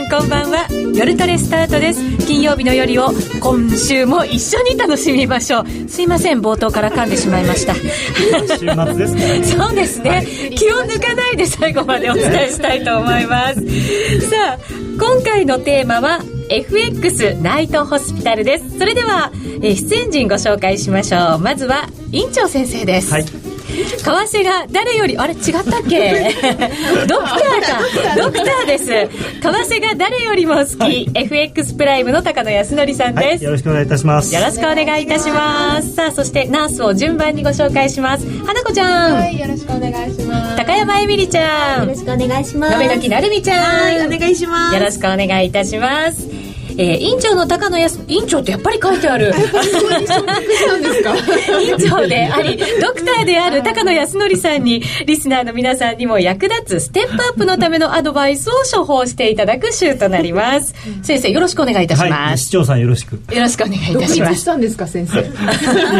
んこんばんは。夜トレスタートです。金曜日の夜を今週も一緒に楽しみましょう。すいません冒頭から噛んでしまいました。週末ですね。そうですね。気を抜かないで最後までお伝えしたいと思います。さあ今回のテーマは FX ナイトホスピタルです。それでは、えー出演陣ご紹介しましょう。まずは院長先生です、はい 為替が誰よりあれ違ったっけ？ドクターか。ドクターです。為替が誰よりも好き。FX プライムの高野康則さんはい、です、よろしくお願いいたします。よろしくお願いいたします。さあそしてナースを順番にご紹介します。花子ちゃん、はい、よろしくお願いします。高山えみりちゃん。よろしくお願いします。のべのきなるみちゃん、はい、お願いします。よろしくお願いいたしますえー、院長の高野康院長ってやっぱり書いてある。なんですか院長でありドクターである高野康則さんにリスナーの皆さんにも役立つステップアップのためのアドバイスを処方していただく週となります。先生よろしくお願いいたしはい、ます、市長さんよろしく。よろしくお願いい独たします。立したんですか、先生。い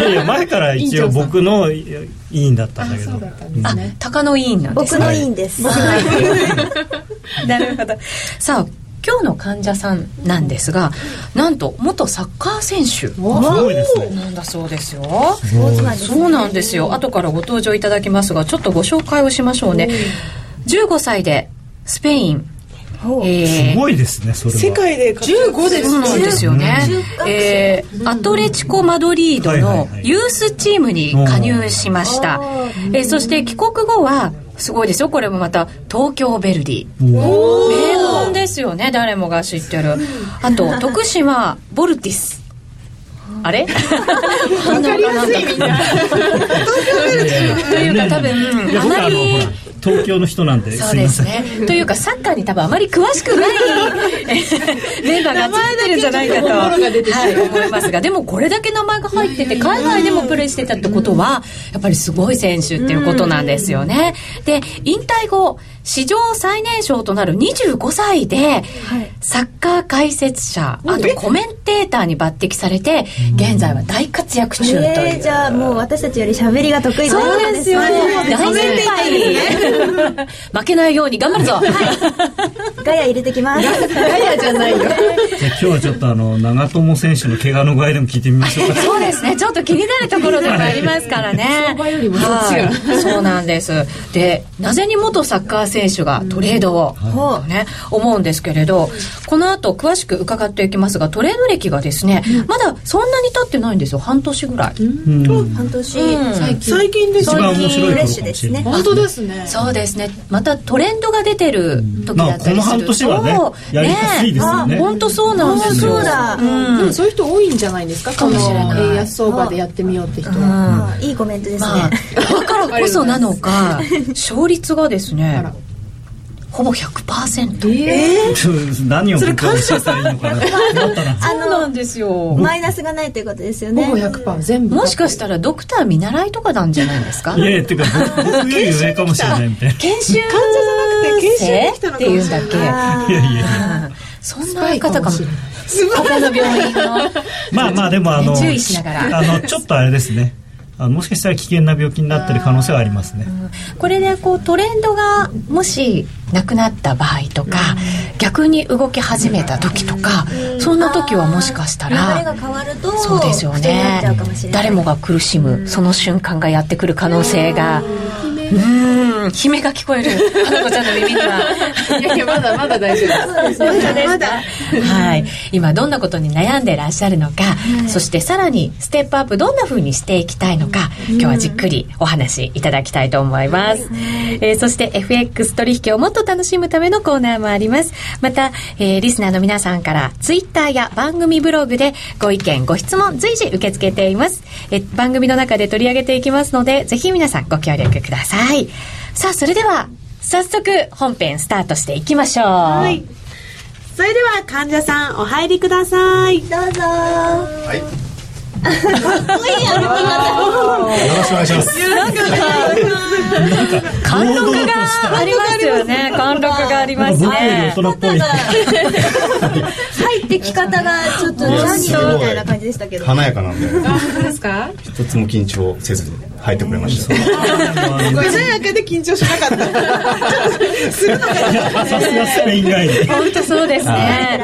やいや前から一応僕の委員だったんだけど。そうだったんですあね。高野委員なんです僕の委員です。なるほど。さあ今日の患者さんなんですがなんと元サッカー選手。すごいですね。なんだそうですよ。すごいそうなんですよ。後からご登場いただきますがちょっとご紹介をしましょうね。15歳でスペイン。えすごいですねそれは。世界で活躍15でそうなんですよね、えーアトレチコ・マドリードのはいユースチームに加入しました、えーそして帰国後はすごいですよ。これもまた東京ヴェルディおー名門ですよね誰もが知ってる。あと徳島ボルティス。あれ？わかりやすいみんな。というか多分あまりら東京の人なんでそうですね。というかサッカーに多分あまり詳しくないメンバーが集まってるんじゃないかと、はい、思いますがでもこれだけ名前が入ってて海外でもプレーしてたってことはやっぱりすごい選手っていうことなんですよね。で引退後史上最年少となる25歳でサッカー解説者あとコメンテーターに抜擢されて現在は大活躍中という。えー、じゃあもう私たちより喋りが得意といそうですよ。ね大先輩に。負けないように頑張るぞ。ガヤ入れてきます。ガヤじゃないよ。じゃあ今日はちょっとあの長友選手の怪我の具合でも聞いてみましょうか そうですね。ちょっと気になるところでもありますからね。相場よりもそうなんです。で、なぜに元サッカー選手がトレードを、とね、思うんですけれど、この後詳しく伺っていきますが、トレード歴がですね、まだそんなに経ってないんですよ。半年ぐらい。うん半年、うん最近。最近です一番面白い頃フレッかもシュですねしれない。本当ですね。そうですね。またトレンドが出てる時だったりすると、まあこの半年はねやりやすいですよね。本当そうなんですよ。そうだ。ん。でもそういう人多いんじゃないですか？かもしれない。この円安相場でやってみようって人。は。いいコメントですね。まあ、だからこそなのか 勝率がですねほぼ100%え何をのかな。なそうなんですよ。マイナスがないということですよね。ほぼ100%全部。もしかしたらドクター見習いとかなんじゃないですか？いやいやっていうか僕僕より上かもしれないみたいな。研修患者じゃなくて研修っていいうんだっけ？あいやいやうんそんな方かもまあまあでもあの注意しながら。あのちょっとあれですねあのもしかしたら危険な病気になってる可能性はありますね。これでこうトレンドがもしなくなった場合とか逆に動き始めた時とかそんな時はもしかした流れらが変わると、そうですよね。誰もが苦しむその瞬間がやってくる可能性が。うん悲鳴が聞こえる。花子ちゃんの耳には。いやいや、まだまだ大丈夫です。まだ。はい、今どんなことに悩んでらっしゃるのか、そしてさらにステップアップどんな風にしていきたいのか、今日はじっくりお話いただきたいと思います、えーそして FX 取引をもっと楽しむためのコーナーもあります。また、えーリスナーの皆さんからツイッターや番組ブログでご意見ご質問随時受け付けています、えー番組の中で取り上げていきますのでぜひ皆さんご協力くださいさあそれでは早速本編スタートしていきましょう、はい。それでは患者さんお入りください。どうぞ。よろしくお願いします。貫禄がありますよね貫禄がありますね入ってき方がちょっとジャニーズみたいな感じでしたけど華やかなんでそうですか一つも緊張せず入ってくれました華やかで緊張しなかったするのかさすがスペイン以外に本当そうですね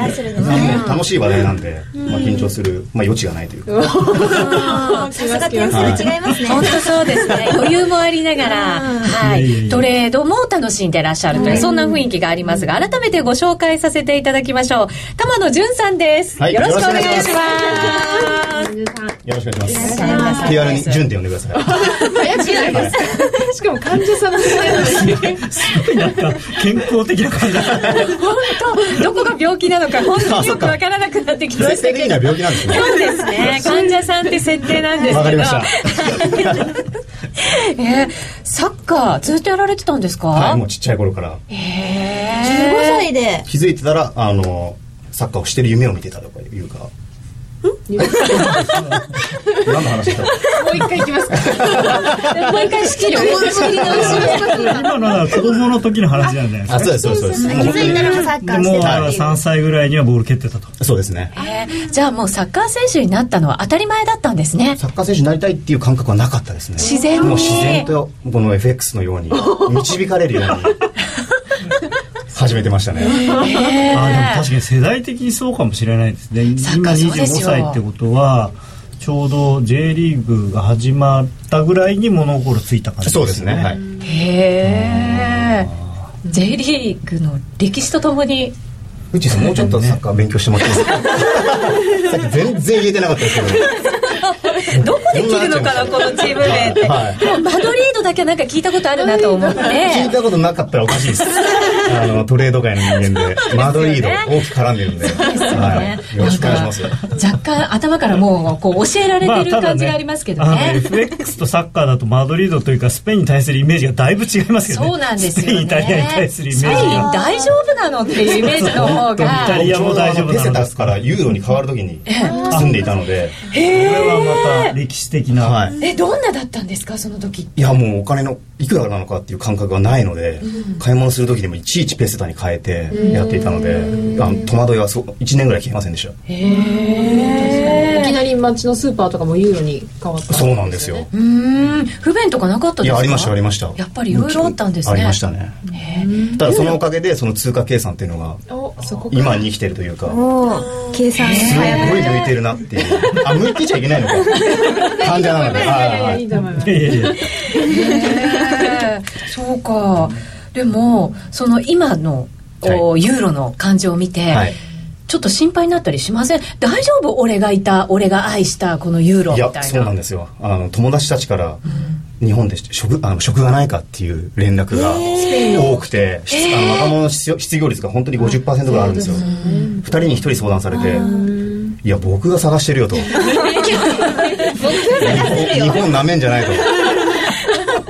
楽しい話題なんで、まあ、緊張する、まあ、余地がないというかなさすが点数が違いますね。本当そうですね。余裕もありながら、はい。トレードも楽しんでらっしゃるという、そんな雰囲気がありますが改めてご紹介させていただきましょう。玉野純さんです、はい。よろしくお願いします。よよろしくお願いします。手軽に順で呼んでください。しかも患者さんのすごいなんか健康的な感じ。だ本当。どこが病気なのか本当によくわからなくなってきま設したけど。病気なんですね。そうですね。患者さんって設定なんですけど。わかりました。えーサッカーずっとやられてたんですか、はいもうちっちゃい頃から。へ15歳で。気づいてたらあのサッカーをしてる夢を見てたとかいうか何の話だもう一回いきますかーもう一回仕切る仕切り直し今のは子供の時の話なんじゃないですかあそうですそうです。そうですもう気づいたらもうサッカーでもうしてたっていう3歳ぐらいにはボール蹴ってたと。そうですね。えー。じゃあもうサッカー選手になったのは当たり前だったんですね。サッカー選手になりたいっていう感覚はなかったですね。自然に。もう自然とこの FX のように 導かれるように始めてましたね。あでも確かに世代的にそうかもしれないですね。今サッカーそうで25すよ。歳ってことはちょうど J リーグが始まったぐらいに物心ついた感じそうですねはい。へえ J リーグの歴史とともに。うちさんもうちょっとサッカー勉強してもらっていいですか？さっき全然言えてなかったですけど。どこで切るのかなこのチーム名って、はい。でもマドリードだけなんか聞いたことあるなと思って。聞いたことなかったらおかしいです あのトレード界の人間でマドリード大きく絡んでるんで、はい、よろしくお願いします。若干頭からもうこう教えられてる感じがありますけどね,、あの FX とサッカーだとマドリードというかスペインに対するイメージがだいぶ違いますよね。そうなんですよね。スペインイタリアに対するイメスペインージが大丈夫なのっていうイメージの方イタがリアも大丈夫ペセなのタスからユーロに変わるときに住んでいたので、これはまた歴史的な、はい、えどんなだったんですかその時いやもうお金のいくらなのかっていう感覚がないので、買い物する時でもいちいちペセタに変えてやっていたので、あの戸惑いはそう1年ぐらい消えませんでした。いきなり街のスーパーとかもユーロに変わったそうなんですよ。うーん。不便とかなかったですか？いやありましたありました。やっぱりいろいろあったんですね。ありましたね。ただそのおかげでその通貨計算っていうのがおそこから。今に生きてるというか計算すごい向いてるなっていう。あ向いてちゃいけないのか。患者なので。いやいやいやいいと思い。ますそうかでもその今の、おユーロの感じを見て、はい。ちょっと心配になったりしません？大丈夫？俺がいた俺が愛したこのユーロみたいな。そうなんですよ。あの友達たちから日本で職あの職がないかっていう連絡が多くて、しあの若者の失業率が本当に50%ぐらいあるんですよ。2人に1人相談されていや僕が探してるよと。日本日本なめんじゃないと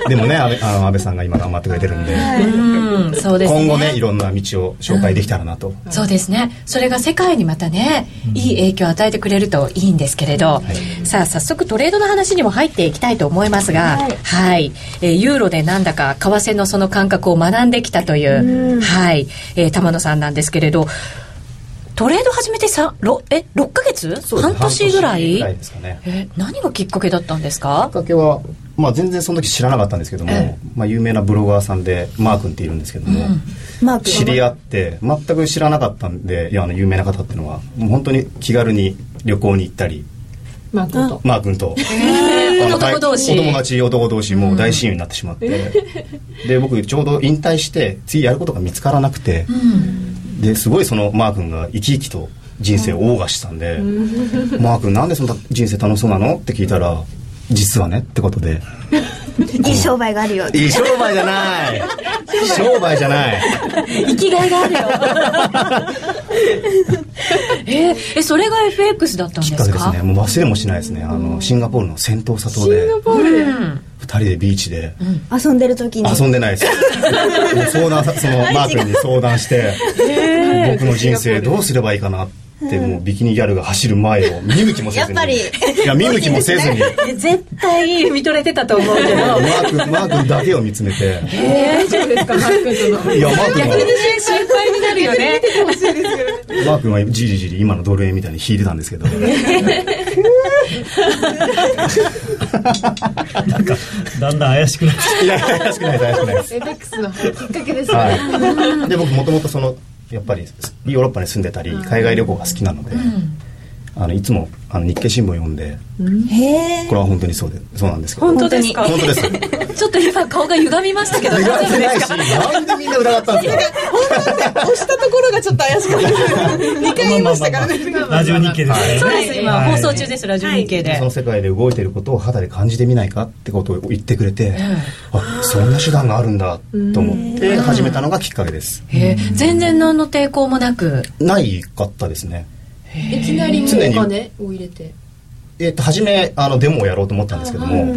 でもね安倍あの安倍さんが今頑張ってくれてるんで、うんそうですね。今後ねいろんな道を紹介できたらなと、そうですね。それが世界にまたね、いい影響を与えてくれるといいんですけれど、さあ早速トレードの話にも入っていきたいと思いますがはい、えーユーロでなんだか為替のその感覚を学んできたという、はい、えー玉野さんなんですけれどトレード始めてさろえ6ヶ月？半年ぐらい？半年ぐらいですかね。え何がきっかけだったんですか？きっかけは、まあ、全然その時知らなかったんですけども、えまあ、有名なブロガーさんでマー君っているんですけども、マーク知り合って全く知らなかったんでいやあの有名な方っていうのはもう本当に気軽に旅行に行ったりマー君と。マー君と、あの男同士。お友達男同士もう大親友になってしまって、で僕ちょうど引退して次やることが見つからなくて、ですごいそのマー君が生き生きと人生を謳歌してたんで「マー君なんでそんな人生楽しそうなの?」って聞いたら「実はね」ってことで。いい商売があるよ。いい商売じゃない。商売。じゃない。生きがいがあるよ。えーえそれが FX だったんきっですか？かけですね。もう忘れもしないですね。あのシンガポールのセントーサ島でポール。でうん。2人でビーチで。遊んでる時に。遊んでないですもう 相談さそのマー君に相談して僕の人生どうすればいいかなっってもうビキニギャルが走る前を見向きもせずに。やっぱり。いや見向きもせずに。絶対見とれてたと思うけど。マー君マー君だけを見つめて。大丈夫ですかマー君との。いやマー君は。逆にね心配になるよね。マー君はじりじり今のドル円みたいに引いてたんですけどなんかだんだん怪しくなってきいや怪しくない怪しくないです。エペックスのきっかけですね、はい、で僕もともとそのやっぱりヨーロッパに住んでたり海外旅行が好きなので、あのいつもあの日経新聞を読んでこれは本当にそうでそうなんですけど。本当ですか？本当です。ちょっと今顔が歪みましたけど 大言わ丈夫でないしなんでみんな疑ったんですか？押したところがちょっと怪しかった2回言いましたからね。ラジオ日経ですからね。そうです今はい。放送中ですラジオ日経で。その世界で動いてることを肌で感じてみないかってことを言ってくれて、あそんな手段があるんだと思って始めたのがきっかけです。へえ。全然何の抵抗もなく。ないかったですねいきなりもうお金を入れて。えっと初めあのデモをやろうと思ったんですけども、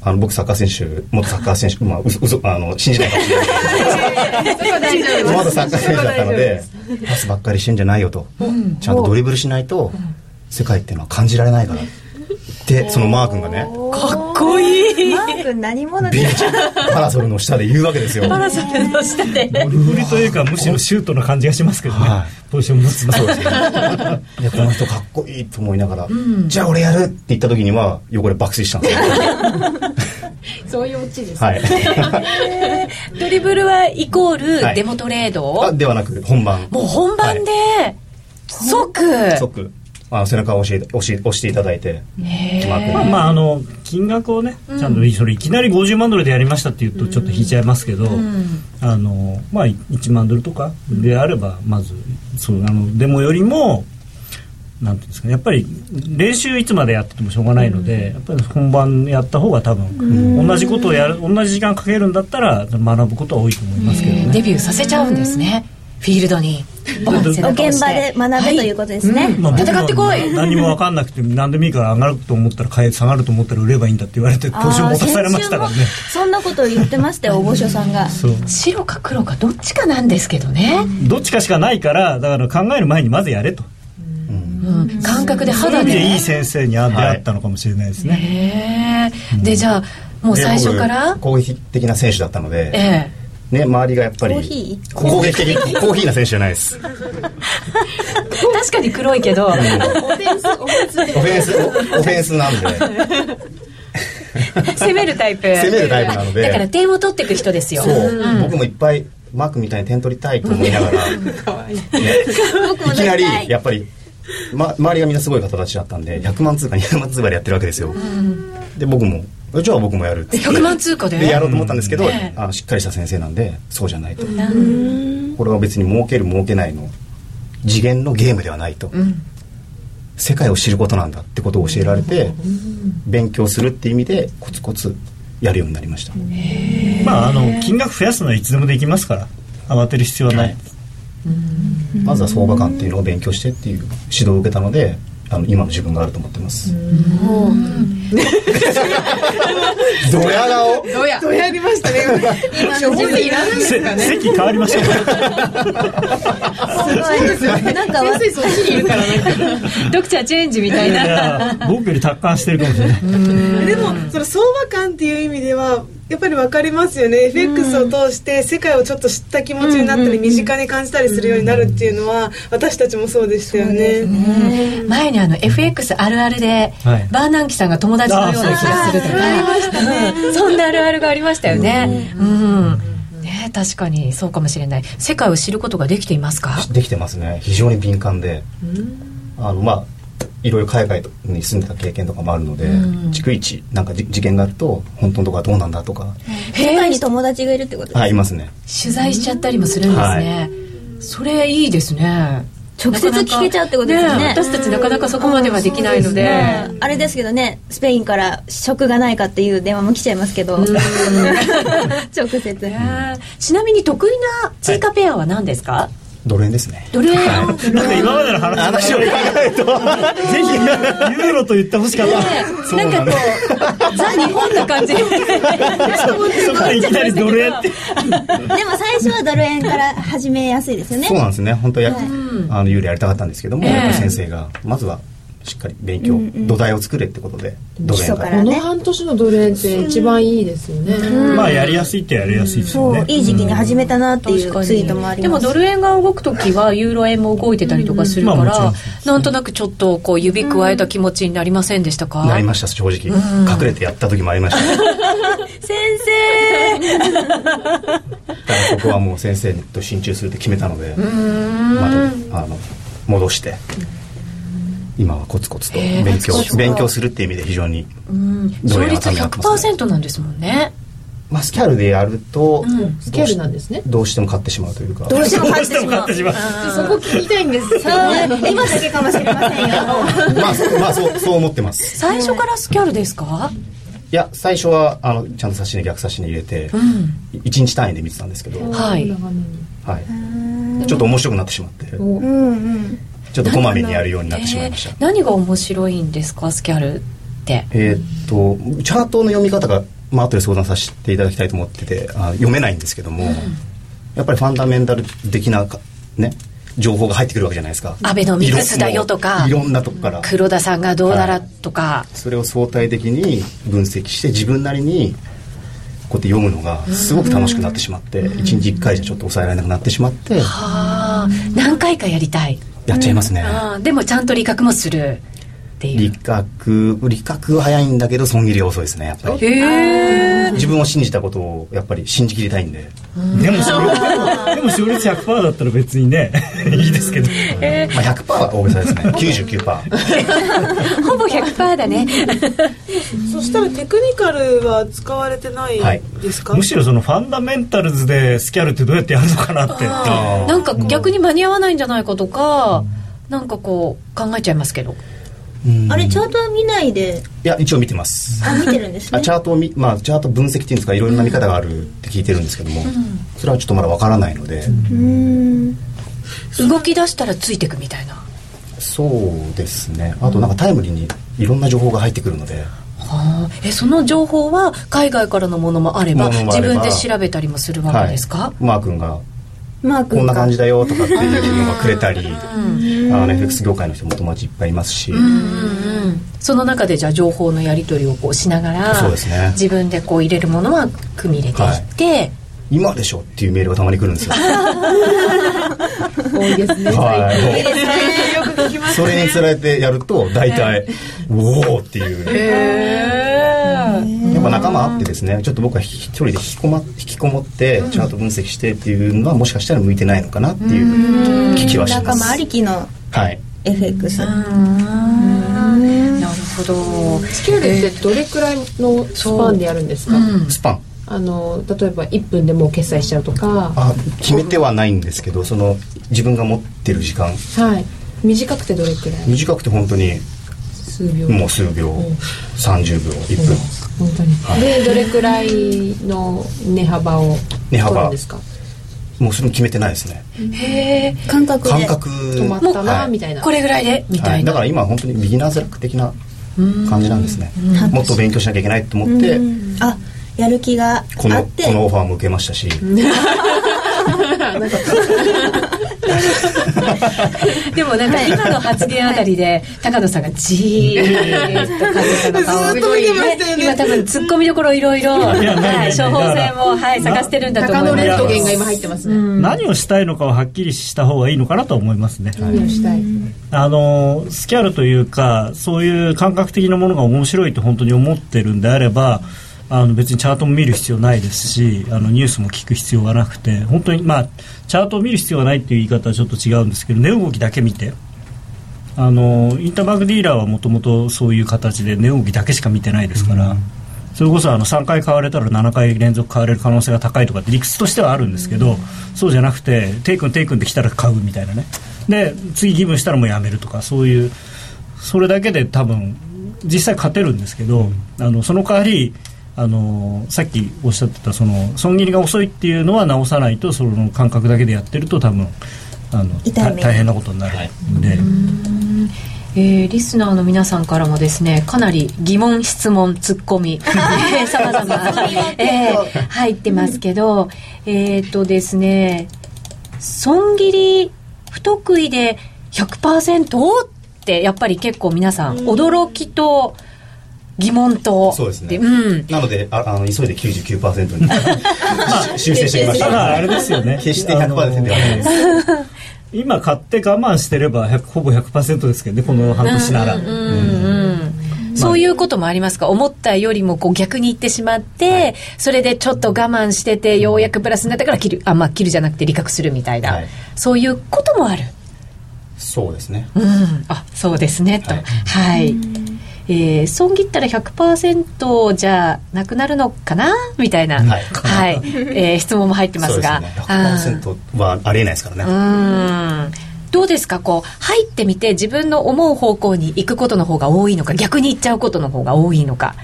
あの僕サッカー選手元サッカー選手まあ嘘嘘あの信じないかもしれない。けど元サッカー選手だったのでパスばっかりしてんじゃないよと、ちゃんとドリブルしないと世界っていうのは感じられないから。でそのマー君がねかっこいい。マー君何者でパラソルの下で言うわけですよ。パラソルの下で。ゴルフリというかむしろシュートの感じがしますけどね、はポジション持つのそうです この人かっこいいと思いながら、じゃあ俺やるって言った時には横で爆睡したんですよ。そういうオチです、はい。ドリブルはイコーはい。ルデモトレード、あではなく本番。もう本番で即、即。あ背中を押して押し押していただいてまあ、まあ、あの金額をねちゃんとそれいきなり50万ドルでやりましたっていうとちょっと引いちゃいますけど、あのまあ1万ドルとかであればまずそうあのデモよりもなんていうんですかねやっぱり練習いつまでやっててもしょうがないので、やっぱり本番やった方が多分、同じことをやる同じ時間かけるんだったら学ぶことは多いと思いますけどね。デビューさせちゃうんですね、フィールドにお現場で学べということですね、まあ、僕戦ってこい。も何も分かんなくて何でもいいから上がると思ったら買え下がると思ったら売ればいいんだって言われてポジション持たされましたからね。そんなことを言ってましたよおぼしょさんが。白か黒かどっちかなんですけどね、どっちかしかないからだから考える前にまずやれと。うん、感覚で肌ででいい先生に出会ったのかもしれないですね、へえでじゃあもうで最初から？僕攻撃的な選手だったので、ええね、周りがやっぱりコーヒ攻撃的 コーヒーな選手じゃないです。確かに黒いけど。オフェンスオフェンスオフェンスオオフェンスなんで。攻めるタイプ。攻めるタイプなので。だから点を取っていく人ですよ。そう、僕もいっぱいマークみたいに点取りたいと思いながら、ね、いきなりやっぱり、ま、周りがみんなすごい方たちだったんで100万通貨200万通貨でやってるわけですよ、で僕もえじゃあ僕もやるって。100万通貨で？でやろうと思ったんですけど、ええ。あのしっかりした先生なんでそうじゃないと、これは別に儲ける儲けないの。次元のゲームではないと、世界を知ることなんだってことを教えられて、勉強するっていう意味でコツコツやるようになりました、まああの金額増やすのはいつでもできますから。慌てる必要はない、まずは相場感っていうのを勉強してっていう指導を受けたのであの今の自分があると思ってます、ドヤ顔。どうやどうやりましたね。今の自分いらないですせかね。席変わりましょうすごいなんかわ先生そっちにいるからドクターチェンジみたいいなや僕より達観してるかもしれない。でもその相場感っていう意味ではやっぱり分かりますよね。FX を通して世界をちょっと知った気持ちになったり身近に感じたりするようになるっていうのは私たちもそうでしたよね。前にあの FX あるあるで、はい。バーナンキさんが友達のような気がするとか。ありましたね。そんなあるあるがありましたよね。うん。ね確かにそうかもしれない。世界を知ることができていますか？できてますね。非常に敏感で、あのまあいろいろ海外に住んでた経験とかもあるので、逐一なんかじ事件があると本当のとこはどうなんだとか。世界に友達がいるってことですはいいますね。取材しちゃったりもするんですね、それいいですね。直接聞けちゃうってことですよね。私たちなかなかそこまではできないので。あれですけどねスペインから食がないかっていう電話も来ちゃいますけど。直接。え。ーちなみに得意な追加ペアは何ですか、ドル円ですね。ドル円。なんか今までの話話を考えるとぜひユーロと言ってほしかった。なんかこうザ日本な感じ。そこでいきなりドル円って。でも最初はドル円から始めやすいですよね。そうなんですね。本当はや、あのユーロやりたかったんですけども、ええ。やっぱり先生がまずはしっかり勉強、土台を作れってことでドル円かららこの半年のドル円って一番いいですよね、まあやりやすいってやりやすいですよね。そういい時期に始めたなっていうツイートもありでます。もドル円が動く時はユーロ円も動いてたりとかするから、うん。うんまあもちろん。そうですなんとなくちょっとこう指加えた気持ちになりませんでしたか、なりました正直、隠れてやった時もありました。先生。だからここはもう先生と心中するって決めたのでまたあの戻して今はコツコツと勉強コツコツ勉強するっていう意味で非常にド勝率ためらってますね。100%なんですもんね。まあスキャルでやると、スケールなんですね。どうしても勝ってしまうというか。どうしても勝ってしまう。そこ聞きたいんです。今だけかもしれませんよ。まあそうまあそうそう思ってます。最初からスキャルですか？いや最初はあのちゃんと指し値逆指し値入れて、一1日単位で見てたんですけど、はい。はい、ちょっと面白くなってしまって。うんうんちょっとこまめにやるようになってしまいました。えー何が面白いんですかスキャルって？えーっとチャートの読み方が、まあ後で相談させていただきたいと思っててあ読めないんですけども、やっぱりファンダメンタル的なかね情報が入ってくるわけじゃないですか。アベノミクスだよとかいろんなとこから。黒田さんがどうだらとか、それを相対的に分析して自分なりにこうやって読むのがすごく楽しくなってしまって一日一回じゃちょっと抑えられなくなってしまって。はあ。何回かやりたい、やっちゃいますね、あでもちゃんと理覚もする。ってい理う覚理覚は早いんだけど損切りは遅いですねやっぱり。へえ自分を信じたことをやっぱり信じきりたいんで、でもそれでも勝率100%だったら別にねいいですけど。まあ、100%は大げさですね。99% ほぼ100%だね。そしたらテクニカルは使われてないはいですか、むしろそのファンダメンタルズでスキャルってどうやってやるのかなって。なんか逆に間に合わないんじゃないかとか、なんかこう考えちゃいますけど。うんあれチャートは見ないで。いや一応見てます。あ見てるんですね。あチャートをみ、まあ、チャート分析っていうんですかいろんな見方があるって聞いてるんですけども、それはちょっとまだわからないので、うん。動き出したらついてくみたいな。そうですね。あとなんかタイムリーにいろんな情報が入ってくるので、はあえその情報は海外からのものもあればものもあれば。自分で調べたりもするわけですか、マー君がマー君こんな感じだよとかっていうのがくれたり、うん。あの FX 業界の人も友達いっぱいいますし、うんうんその中でじゃあ情報のやり取りをこうしながらそうですね。自分でこう入れるものは組み入れていって、今でしょっていうメールがたまに来るんですよ。多いですね。はい。もうよく聞きますそれにつられてやると大体「おお!」っていうやっぱ仲間あってですねちょっと僕は一人で引きこ,、ま、引きこもってチャート分析してっていうのはもしかしたら向いてないのかなっていう気はします。仲間ありきのはい。FX なるほど。スケールってどれくらいのスパンでやるんですか、うん。スパン。あの例えば1分でもう決済しちゃうとか。あ決めてはないんですけどその自分が持ってる時間。はい。短くてどれくらい？短くて本当に数秒。もう数秒、ん30秒。1分、本当に、でどれくらいの値幅を値幅取るんですか？もうそれも決めてないですね。へえ感覚で。感覚。止まったな、はい。みたいな。これぐらいで？みたはいい、だな、から今本当にビギナーズラック的な感じなんですね。もっと勉強しなきゃいけないと思ってあやる気がこのあって。このオファーも受けましたし でもなんか今の発言あたりで高野さんがじーっと影の顔をずっと見てましたよね。今多分突っ込みどころいろいろはい処方箋をはい探してるんだと高思います。野レントゲンが今入ってますね、何をしたいのかをはっきりした方がいいのかなと思いますね、何をしたい、あのスキャルというかそういう感覚的なものが面白いと本当に思ってるんであればあの別にチャートも見る必要ないですしあのニュースも聞く必要がなくて本当にまあチャートを見る必要がないっていう言い方はちょっと違うんですけど値動きだけ見てあのインターバンクディーラーはもともとそういう形で値動きだけしか見てないですから、それこそあの3回買われたら7回連続買われる可能性が高いとかって理屈としてはあるんですけど、そうじゃなくてテイクンテイクンで来たら買うみたいなね。で次ギブンしたらもうやめるとかそういうそれだけで多分実際勝てるんですけど、あのその代わりあのさっきおっしゃってたその損切りが遅いっていうのは直さないとその感覚だけでやってると多分あの大変なことになるんで、えーリスナーの皆さんからもですねかなり疑問質問ツッコミさまざまえー入ってますけどえっ、とですね損切り不得意で100%ってやっぱり結構皆さん。驚きと疑問とそうですね。うん。なのでああの急いで99%に 修正してきましたただあれですよね。決して100%ではないです。あ の今買って我慢してれば100ほぼ100%ですけどねこの半年なら、うんうんそういうこともありますか？思ったよりもこう逆にいってしまって、それでちょっと我慢しててようやくプラスになったから切る。あまあ切るじゃなくて利確するみたいな、はい。そういうこともある。そうですね。うん。あそうですねと。ははい。い、えー損切ったら100%じゃなくなるのかな？みたいな、はい。はい。えー 質問も入ってますが。そうですね。100%はありえないですからね。うん。どうですか？こう入ってみて自分の思う方向に行くことの方が多いのか？逆に行っちゃうことの方が多いのか？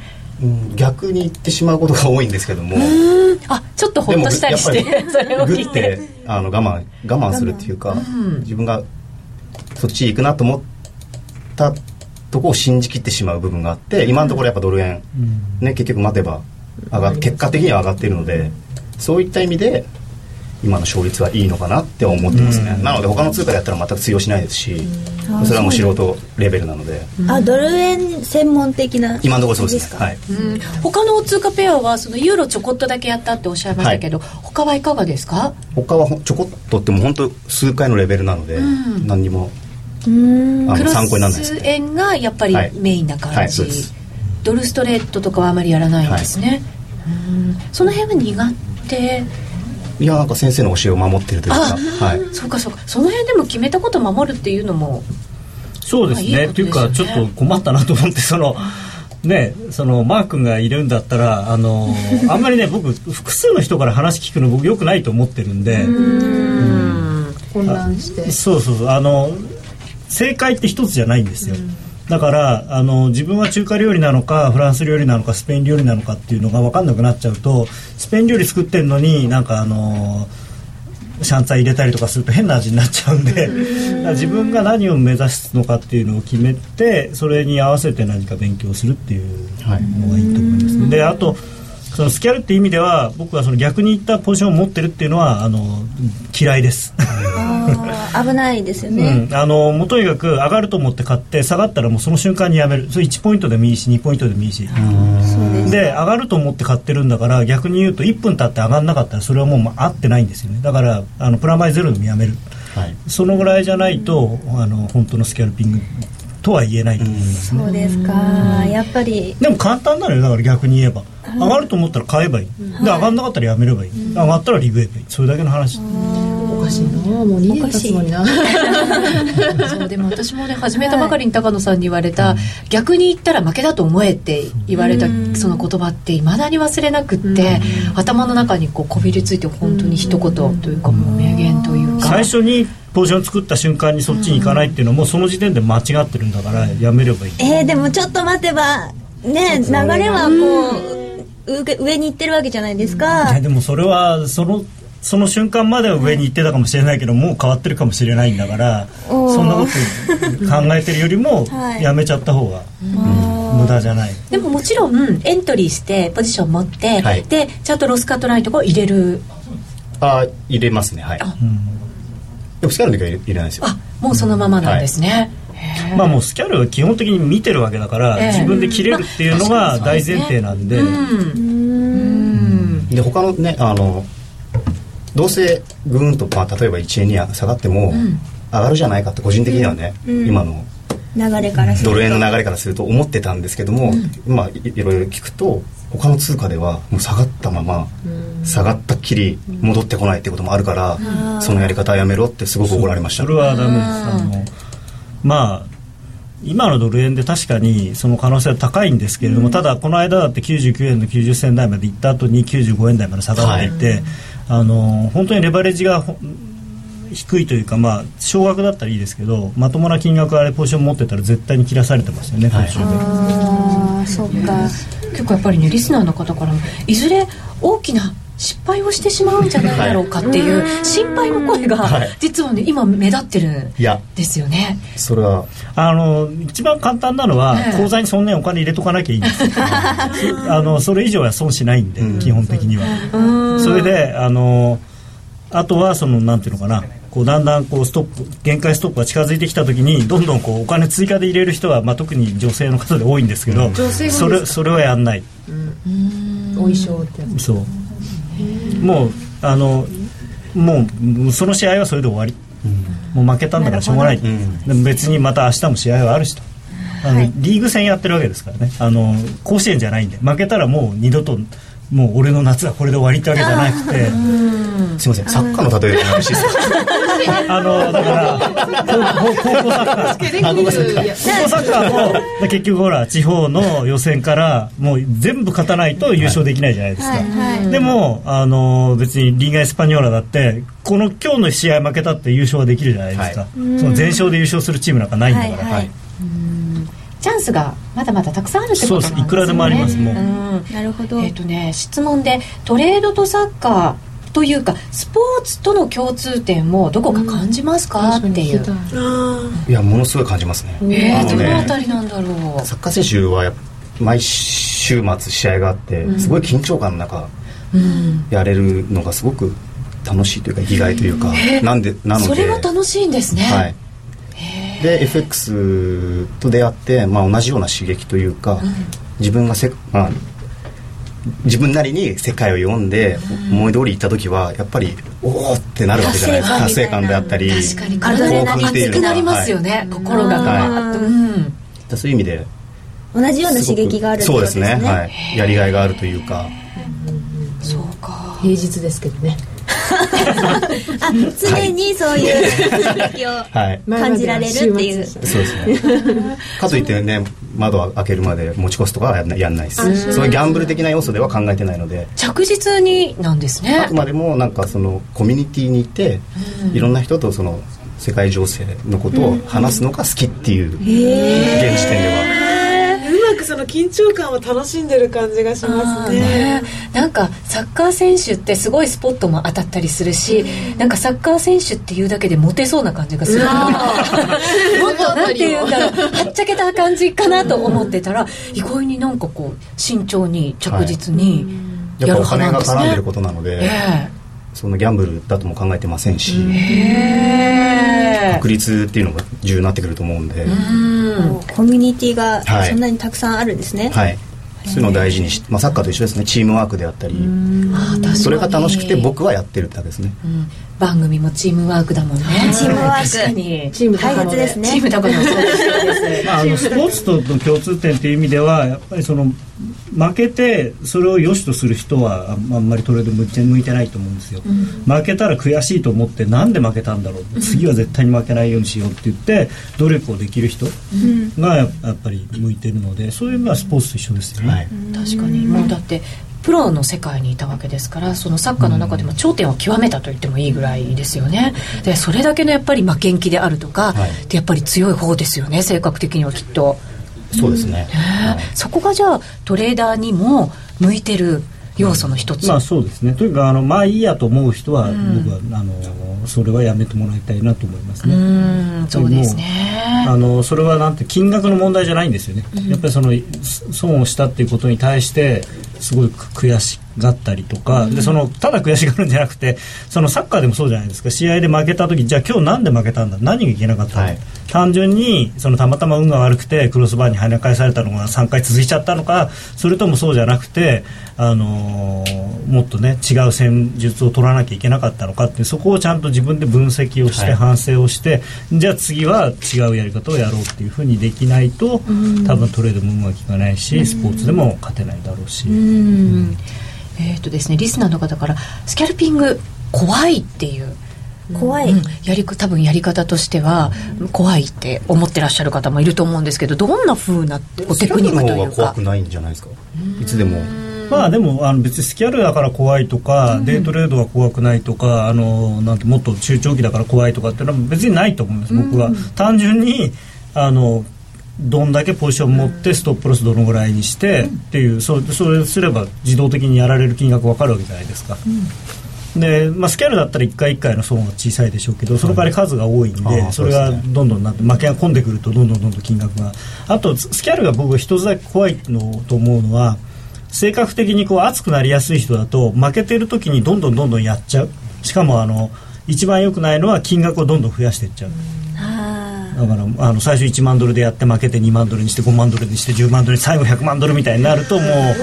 うん。逆に言ってしまうことが多いんですけども。あちょっとほっとしたりして それをグ聞いて。あの我慢我慢するっていうか、自分がそっち行くなと思ったとこを信じきってしまう部分があって今のところやっぱドル円、ね、結局待てば上が結果的には上がっているのでそういった意味で今の勝率はいいのかなって思ってますね、なので他の通貨でやったら全く通用しないですし、それはもう素人レベルなので、あドル円専門的な今のところそうですね。か？はい。うん。他の通貨ペアはそのユーロちょこっとだけやったっておっしゃいましたけど、他はいかがですか？他はちょこっとってもう本当数回のレベルなので、ん。何にもうん。あのクロ参考にならないです円がやっぱりはい。メインな感じ、はいそうです。ドルストレートとかはあまりやらないんですね、うん。その辺は苦手。いやなんか先生の教えを守ってるというか。あはい。そうかそうか。その辺でも決めたこと守るっていうのもそうですね。というかちょっと困ったなと思ってそのねそのマー君がいるんだったらあのあんまりね 僕複数の人から話聞くの僕よくないと思ってるんで。混乱して。そうそうそう。あの正解って一つじゃないんですよ、だからあの自分は中華料理なのかフランス料理なのかスペイン料理なのかっていうのが分かんなくなっちゃうとスペイン料理作ってんのになんかあのシャンツァ入れたりとかすると変な味になっちゃうんでだから自分が何を目指すのかっていうのを決めてそれに合わせて何か勉強するっていうのがいいと思います、であとそのスキャルっていう意味では僕はその逆にいったポジションを持ってるっていうのはあの嫌いです。危ないですようね、ん、あのもうとにかく上がると思って買って下がったらもうその瞬間にやめる。それ1ポイントでもいいし2ポイントでもいいし。で上がると思って買ってるんだから逆に言うと1分経って上がんなかったらそれはもうまあ合ってないんですよね。だからあのプラマイゼロでもやめる。はい。そのぐらいじゃないとあの本当のスキャルピングとは言えないと思いますねそうですか、やっぱり。でも簡単なのよだから逆に言えば。上がると思ったら買えばいい。で上がんなかったらやめればいい。上がったらリグえばいいそれだけの話。おかしいな。もう2年経つのにな。そうでも私もね始めたばかりに高野さんに言われた、逆に言ったら負けだと思えって言われたその言葉っていまだに忘れなくって、頭の中にこうこびりついて本当に一言というかもう名言というか。最初にポジション作った瞬間にそっちに行かないっていうのはもうその時点で間違ってるんだからやめればいい。えー、でもちょっと待てばね流れはこう上上に行ってるわけじゃないですいかやでもそれはそのその瞬間までは上に行ってたかもしれないけどもう変わってるかもしれないんだからそんなこと考えてるよりもはい。やめちゃった方が無駄じゃない。でももちろんエントリーしてポジション持って、はい。でちゃんとロスカットラインとかを入れる。あ入れますね。はい。あ。でもスキャルの時は入れ入れないですよ。あもうそのままなんですね、へー。まあもうスキャルは基本的に見てるわけだからええ自分で切れるっていうのが大前提なんで。うんうん。で他のねあのどうせぐーんと、まあ、例えば1円に下がっても上がるじゃないかって個人的にはね、今の流れからすると。ドル円の流れからすると思ってたんですけども、まあいいろいろ聞くと他の通貨ではもう下がったまま下がったっきり戻ってこないってこともあるから、そのやり方はやめろってすごく怒られました。それはダメです。あのまあ今のドル円で確かにその可能性は高いんですけれども、ただこの間だって99円の90銭台まで行った後に95円台まで下がっていて、あの本当にレバレッジがほ低いというかまあ少額だったらいいですけどまともな金額あれポジション持ってたら絶対に切らされてますよね途中で、ああそっか。結構やっぱりねリスナーの方からもいずれ大きな失敗をしてしまうんじゃないだろうかっていう心配の声がはい。実はね今目立ってるんいや。ですよね。それはあの一番簡単なのは、ええ。口座にそんなにお金入れとかなきゃいいんです。よ あのそれ以上は損しないんで、うん。基本的には。それであのあとはそのなんていうのかな。こうだんだんこうストップ限界ストップが近づいてきた時にどんどんこうお金追加で入れる人は、まあ、特に女性の方で多いんですけど、女性が多いですか？それそれはやんない。お衣装ってやつ。そうもうあのもうその試合はそれで終わり、もう負けたんだからしょうがない、ん。でも別にまた明日も試合はあるしと。あの、リーグ戦やってるわけですからね。あの甲子園じゃないんで。負けたらもう二度ともう俺の夏はこれで終わりってわけじゃなくてすいませんサッカーの例えでよろしいですか？あのだから高校高校サッカーあごめんなさいいや高校サッカーも結局ほら地方の予選からもう全部勝たないと優勝できないじゃないですか、でもあの別にリーガ・エスパニョーラだってこの今日の試合負けたって優勝はできるじゃないですか、はその全勝で優勝するチームなんかないんだから、はいはいチャンスがまだまだたくさんあるってことなんですね。です。いくらでもありますもう、うん。なるほど。えっ、とね質問でトレードとサッカーというかスポーツとの共通点もどこか感じますか、っていう。あいやものすごい感じますね。えー、どあのあたりなんだろう？サッカー選手はやっぱ毎週末試合があってすごい緊張感の中うん。やれるのがすごく楽しいというか生きがいというかえーなんでなので。それが楽しいんですね。はいで FX と出会って、まあ、同じような刺激というか、自分がせ、まあ、自分なりに世界を読んで思い通り行った時はやっぱりおおってなるわけじゃないですか。達成感であったり確かに。体が熱くなりますよね、心が。ガーッと、うん。そういう意味で同じような刺激があるそうですね。はい、やりがいがあるというか。そうか。平日ですけどねあ常にそういう刺激をはい。感じられるっていう。そうですねかといってね窓を開けるまで持ち越すとかはやんないです。そういうギャンブル的な要素では考えてないので。着実になんですあねくまでもなんかそのコミュニティにいて、いろんな人とその世界情勢のことを話すのが好きっていう、現時点ではその緊張感を楽しんでる感じがしますね。ね。なんかサッカー選手ってすごいスポットも当たったりするし、なんかサッカー選手っていうだけでモテそうな感じがする。もっとなんていうんだろう。はっちゃけた感じかなと思ってたら意外になんかこう慎重に着実にややっるぱお金が派なんですね、絡んでることなので、えそのギャンブルだとも考えてませんし、ええ確率っていうのが重要になってくると思うんで、うん。コミュニティがはい。そんなにたくさんあるんですね、はい。そういうのを大事にし、まあ、サッカーと一緒ですね。チームワークであったり。それが楽しくて僕はやってるってだけですね。うん番組もチームワークだもんね。チームワーク。確かに。チーム大切ですね。チームだからまあ、あのスポーツとの共通点っていう意味ではやっぱりその負けてそれを良しとする人はあんまりトレード向いて向いてないと思うんですよ、負けたら悔しいと思ってなんで負けたんだろう、次は絶対に負けないようにしようって言って努力をできる人がややっぱり向いてるのでそういうのはスポーツと一緒ですよね、はい確かに。もうだってプロの世界にいたわけですからそのサッカーの中でも頂点を極めたと言ってもいいぐらいですよね。でそれだけのやっぱり負けん気であるとか、はい。でやっぱり強い方ですよね性格的にはきっと、そうですね、はい。そこがじゃあトレーダーにも向いてる要素の一つ、まあそうですね。というかあのまあいいやと思う人は、僕はあのそれはやめてもらいたいなと思いますうね、んそうですね。あのそれはなんて金額の問題じゃないんですよね、やっぱりそのす損をしたっていうことに対してすごい悔しがったりとか、でそのただ悔しがるんじゃなくてそのサッカーでもそうじゃないですか。試合で負けた時じゃあ今日なんで負けたんだ？何がいけなかったの、はい。単純にそのたまたま運が悪くてクロスバーに跳ね返されたのが3回続いちゃったのかそれともそうじゃなくて、あのーもっとね違う戦術を取らなきゃいけなかったのかってそこをちゃんと自分で分析をして、はい。反省をしてじゃあ次は違うやり方をやろうっていうふうにできないと、多分トレードもうまくいかないし、スポーツでも勝てないだろうし。うんえっ、とですねリスナーの方からスキャルピング怖いっていう怖い、うん、やり多分やり方としては怖いって思ってらっしゃる方もいると思うんですけどどんな風なこうテクニックというか。怖くないんじゃないですか？いつでも。まあでもあの別にスキャルだから怖いとか、デートレードは怖くないとかあのなんてもっと中長期だから怖いとかっていうのは別にないと思います、僕は。単純にあのどんだけポジション持ってストップロスどのぐらいにしてっていうそそれすれば自動的にやられる金額分かるわけじゃないですか。でまあ、スキャルだったら1回1回の損は小さいでしょうけどその代わり数が多いんで、それがどんどんなって負けが込んでくるとどんどんどんどん金額が。あとスキャルが僕が一つだけ怖いのと思うのは性格的にこう熱くなりやすい人だと負けてる時にどんどんどんどんやっちゃう。しかもあの一番良くないのは金額をどんどん増やしていっちゃう。あだからあの最初1万ドルでやって負けて2万ドルにして5万ドルにして10万ドルに最後100万ドルみたいになるともう。ー。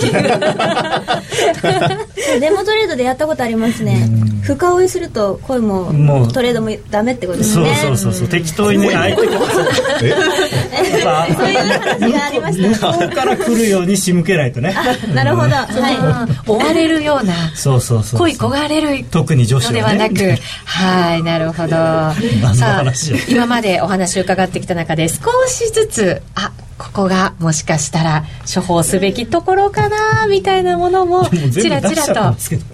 うデモトレードでやったことありますね深追いすると声ももう。トレードもダメってことですそうねそうそうそう。適当にね相手がえやっぱそういう話がありまし向こうから来るように仕向けないとね。たなるほど。は追われるようなそうそうそう恋焦がれる特に女子のではなく、はい、なるほど。さあ今までお話を伺ってきた中で少しずつ、あ、ここがもしかしたら処方すべきところかな、みたいなものも、ちらちらですけど。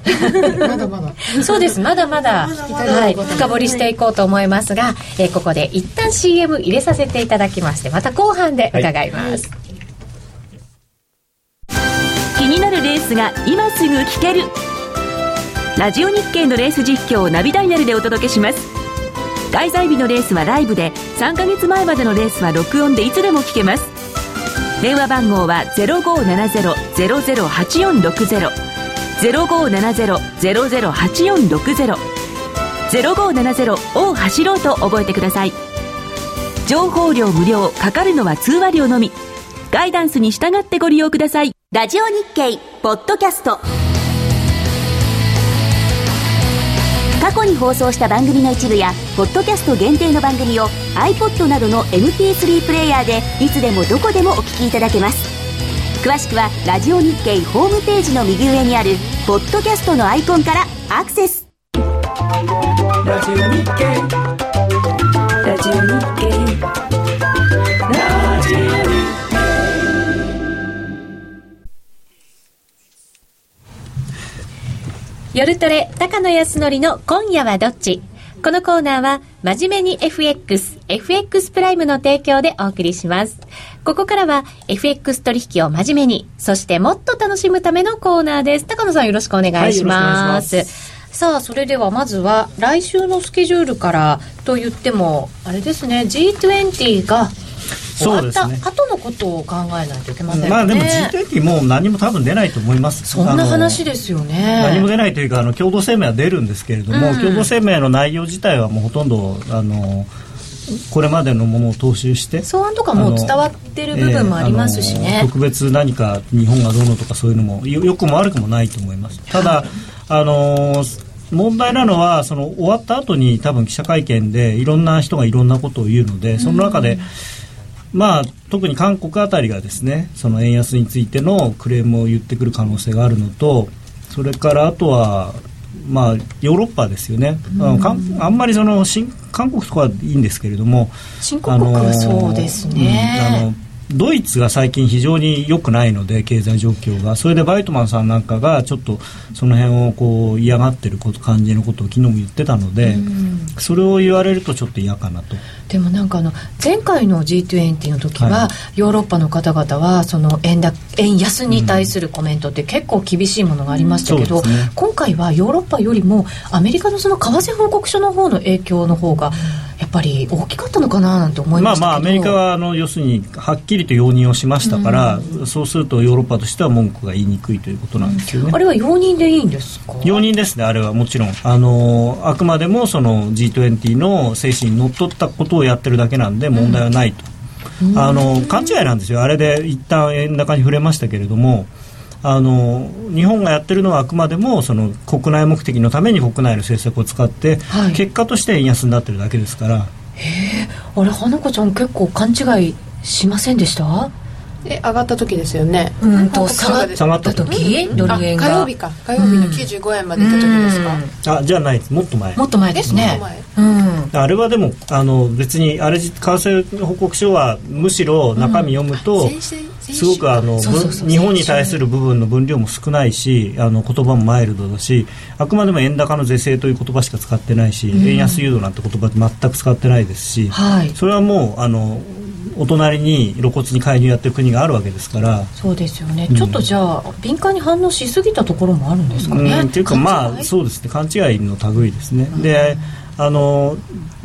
まだまだ。と。そうです、まだまだ、はい、深掘りしていこうと思いますが、えーここで一旦 CM 入れさせていただきまして、また後半で伺います。気になるレースが今すぐ聞ける。ラジオ日経のレース実況をナビダイヤルでお届けします。開催日のレースはライブで3ヶ月前までのレースは録音でいつでも聞けます電話番号は0570-008460 0570-008460 0570を走ろうと覚えてください。情報料無料かかるのは通話料のみ。ガイダンスに従ってご利用ください。ラジオ日経ポッドキャスト。過去に放送した番組の一部やポッドキャスト限定の番組を iPod などの MP3 プレイヤーでいつでもどこでもお聞きいただけます。詳しくはラジオ日経ホームページの右上にあるポッドキャストのアイコンからアクセス。ラジオ日経。ラジオ日経。夜トレ高野康則の今夜はどっち？このコーナーは真面目に FX、FX プライムの提供でお送りします。ここからは FX 取引を真面目に、そしてもっと楽しむためのコーナーです。高野さんよろしくお願いします。はいよろしくお願いしさあ、それではまずは来週のスケジュールからと言っても、あれですね、G20 がそうですね後のことを考えないといけませんよね。まあでも G20 もう何も多分出ないと思いますそんな話でですよね。何も出ないというかあの共同声明は出るんですけれども、うん共同声明の内容自体はもうほとんどあのこれまでのものを踏襲して草案とかもう伝わってる部分もありますしねえー。特別何か日本がどうのとかそういうのもよよくも悪くもないと思いますただあの問題なのはその終わった後に多分記者会見でいろんな人がいろんなことを言うのでその中で、まあ、特に韓国あたりがですねその円安についてのクレームを言ってくる可能性があるのとそれからあとは、まあ、ヨーロッパですよね、あのかんあんまりその新韓国とかはいいんですけれども新興国はそうですね。うんあのドイツが最近非常に良くないので経済状況が。それでバイトマンさんなんかがちょっとその辺をこう嫌がってること感じのことを昨日も言ってたので、それを言われるとちょっと嫌かなと。でもなんかあの前回の G20 の時は、はヨーロッパの方々はその円だ円安に対するコメントって結構厳しいものがありましたけど、うんね。今回はヨーロッパよりもアメリカのその為替報告書の方の影響の方がぱり大きかったのかななんて思いまあましたけど。まあアメリカはあの要するにはっきりと容認をしましたから、そうするとヨーロッパとしては文句が言いにくいということなんですよね。あれは容認でいいんですか？容認ですね、あれはもちろん、あのあくまでもその G20 の精神にのっとったことをやってるだけなんで、問題はないと、あの勘違いなんですよ、あれで一旦円高に触れましたけれども、あの日本がやってるのはあくまでもその国内目的のために国内の政策を使って、はい。結果として円安になってるだけですから。あれ花子ちゃん結構勘違いしませんでした？え上がった時ですよね。うんと下がっ下がったた時ドル円が？あ火曜日か。火曜日の95円まで行った時ですか、あじゃないです。もっと前。もっと前ですね。えもっとうん。あれはでもあの別にあれ為替報告書はむしろ中身読むと、すごくあのそうそうそう日本に対する部分の分量も少ないしあの言葉もマイルドだしあくまでも円高の是正という言葉しか使ってないし、円安誘導なんて言葉全く使ってないですし、はい。それはもうあのお隣に露骨に介入やってる国があるわけですから。そうですよね、うん。ちょっとじゃあ敏感に反応しすぎたところもあるんですかね、うん、っていうかまあうそうですね。勘違いの類ですね、であの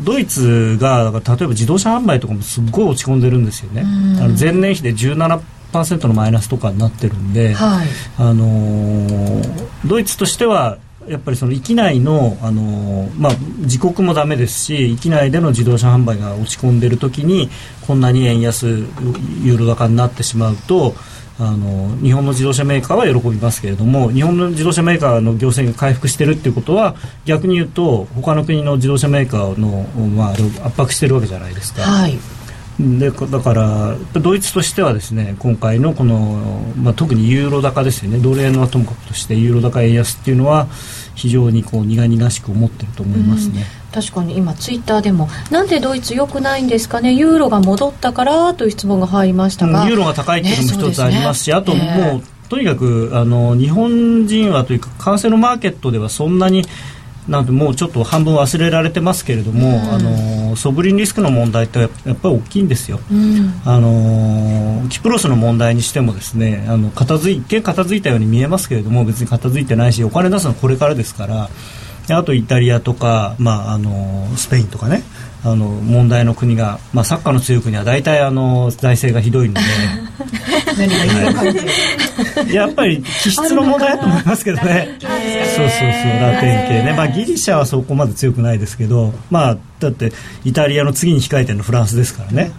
ドイツが例えば自動車販売とかもすっごい落ち込んでるんですよね、あの前年比で17%のマイナスとかになってるんで、はい。あのードイツとしてはやっぱりその域内の、あのまあ、自国もダメですし域内での自動車販売が落ち込んでいる時にこんなに円安ユーロ高になってしまうとあの日本の自動車メーカーは喜びますけれども日本の自動車メーカーの業績が回復しているっていうことは逆に言うと他の国の自動車メーカーの、まあ、圧迫しているわけじゃないですか。はいでだからドイツとしてはですね今回のこの、まあ、特にユーロ高ですよね。ドル円はともかくとしてユーロ高円安っていうのは非常にこう苦々しく思ってると思いますね。確かに今ツイッターでもなんでドイツ良くないんですかね？ユーロが戻ったから？という質問が入りましたが、うんユーロが高いっていうのも一つありますし、ね。あともう、ねとにかくあの日本人はというか為替のマーケットではそんなになんてもうちょっと半分忘れられてますけれども、あのソブリンリスクの問題ってやっぱり大きいんですよ。うんあのキプロスの問題にしてもですねあの片付い一見片付いたように見えますけれども別に片付いてないしお金出すのはこれからですからであとイタリアとか、まあ、あのスペインとかねあの問題の国が、まあ、サッカーの強い国は大体あの財政がひどいので。はいやっぱり気質の問題だと思いますけどね。そうそうそう。ラテン系ね、まあ、ギリシャはそこまで強くないですけど、まあ、だってイタリアの次に控えてるのフランスですからね。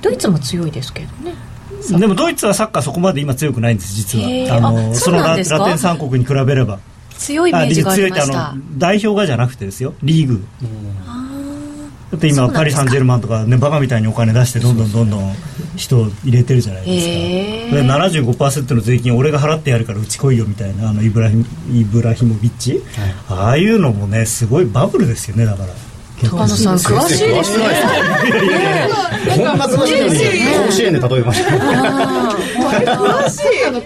ドイツも強いですけどね。でもドイツはサッカーそこまで今強くないんです実は。あのあそのラテン三国に比べれば強いイメージがありました。強いってあの代表がじゃなくてですよ。リーグ。だって今パリ・サンジェルマンとかねバカみたいにお金出してどんどんどんどん人を入れてるじゃないですか。へー。で75%の税金俺が払ってやるからうち来いよみたいなあのイブラヒイブラヒモビッチ、ああいうのもねすごいバブルですよねだから高野さん詳しいですねこんな詳しいのに甲子園で例えました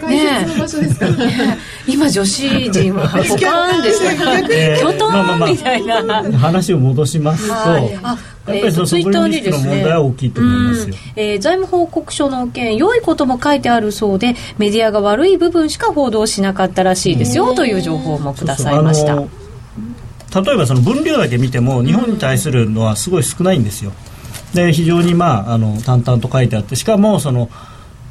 ね今女子陣はポカーンでしたよえーキョトまあまあまあンみたいな話を戻しますと、はいあやっぱりそのソブリンリスクの問題は大きいと思いますよ。うんえー財務報告書の件良いことも書いてあるそうでメディアが悪い部分しか報道しなかったらしいですよという情報もくださいました例えばその分量だけ見ても日本に対するのはすごい少ないんですよ。で非常にまああの淡々と書いてあってしかもその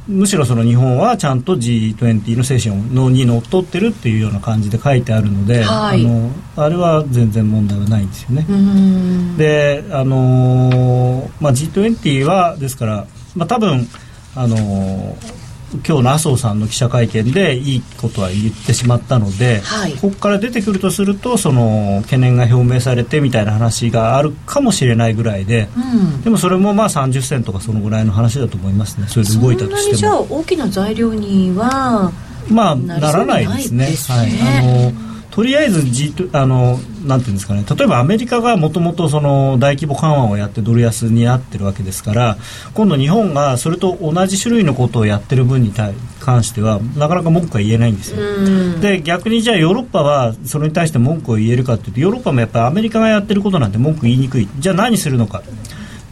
むしろその日本はちゃんと G20 の精神のにのっとってるっていうような感じで書いてあるので、はいあのあれは全然問題はないんですよね。うんで、あのーまあ、G20 はですから、まあ、多分、あのー今日の麻生さんの記者会見でいいことは言ってしまったので、はい。ここから出てくるとするとその懸念が表明されてみたいな話があるかもしれないぐらいで、うん。でもそれもまあ30銭とかそのぐらいの話だと思いますね。それで動いたなにじゃあとしても大きな材料にはまあならないですね。ですね。はい。あのとりあえず、G、あのなんていうんですかね。例えばアメリカがもともとその大規模緩和をやってドル安になってるわけですから今度日本がそれと同じ種類のことをやってる分に対関してはなかなか文句は言えないんですよ、うん。で逆にじゃあヨーロッパはそれに対して文句を言えるかというとヨーロッパもやっぱりアメリカがやってることなんて文句言いにくい。じゃあ何するのか。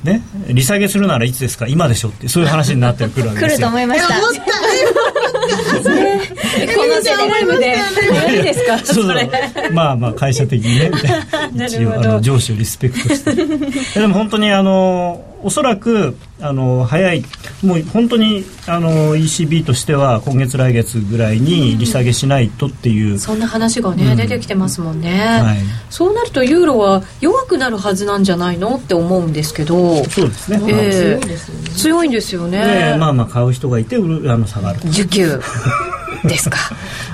ね、利下げするならいつですか。今でしょってそういう話になってくるわけ来るですよ。と思いました このテレビ部で何ですか？そうそうまあまあ会社的にね。みたいなな一応あの上司をリスペクトして。でも本当にあのおそらくあの早いもう本当にあの ECB としては今月来月ぐらいに利下げしないとっていう、そんな話がね、うん。出てきてますもんね、はい。そうなるとユーロは弱くなるはずなんじゃないのって思うんですけど。そうですね、ええ。強いんですよね。でまあまあ買う人がいて売るあの下がる受給。ですか。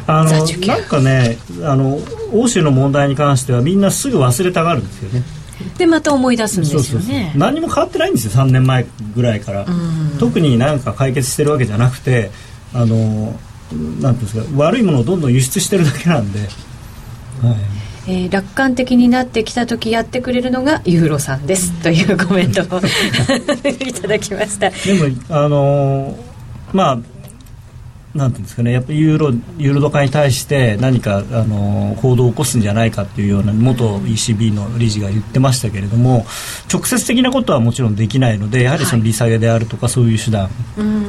あのなんかねあの欧州の問題に関してはみんなすぐ忘れたがるんですよねでまた思い出すんですよね。何も変わってないんですよ3年前ぐらいから、ん。特になんか解決してるわけじゃなくてあのなんですか悪いものをどんどん輸出してるだけなんで、はい、えー楽観的になってきた時やってくれるのがユーロさんです、というコメントを いただきました。でもあのーまあなんていうんですかねやっぱりユーロユーロド化に対して何かあのー行動を起こすんじゃないかっていうような元 ECB の理事が言ってましたけれども直接的なことはもちろんできないのでやはりその利下げであるとかそういう手段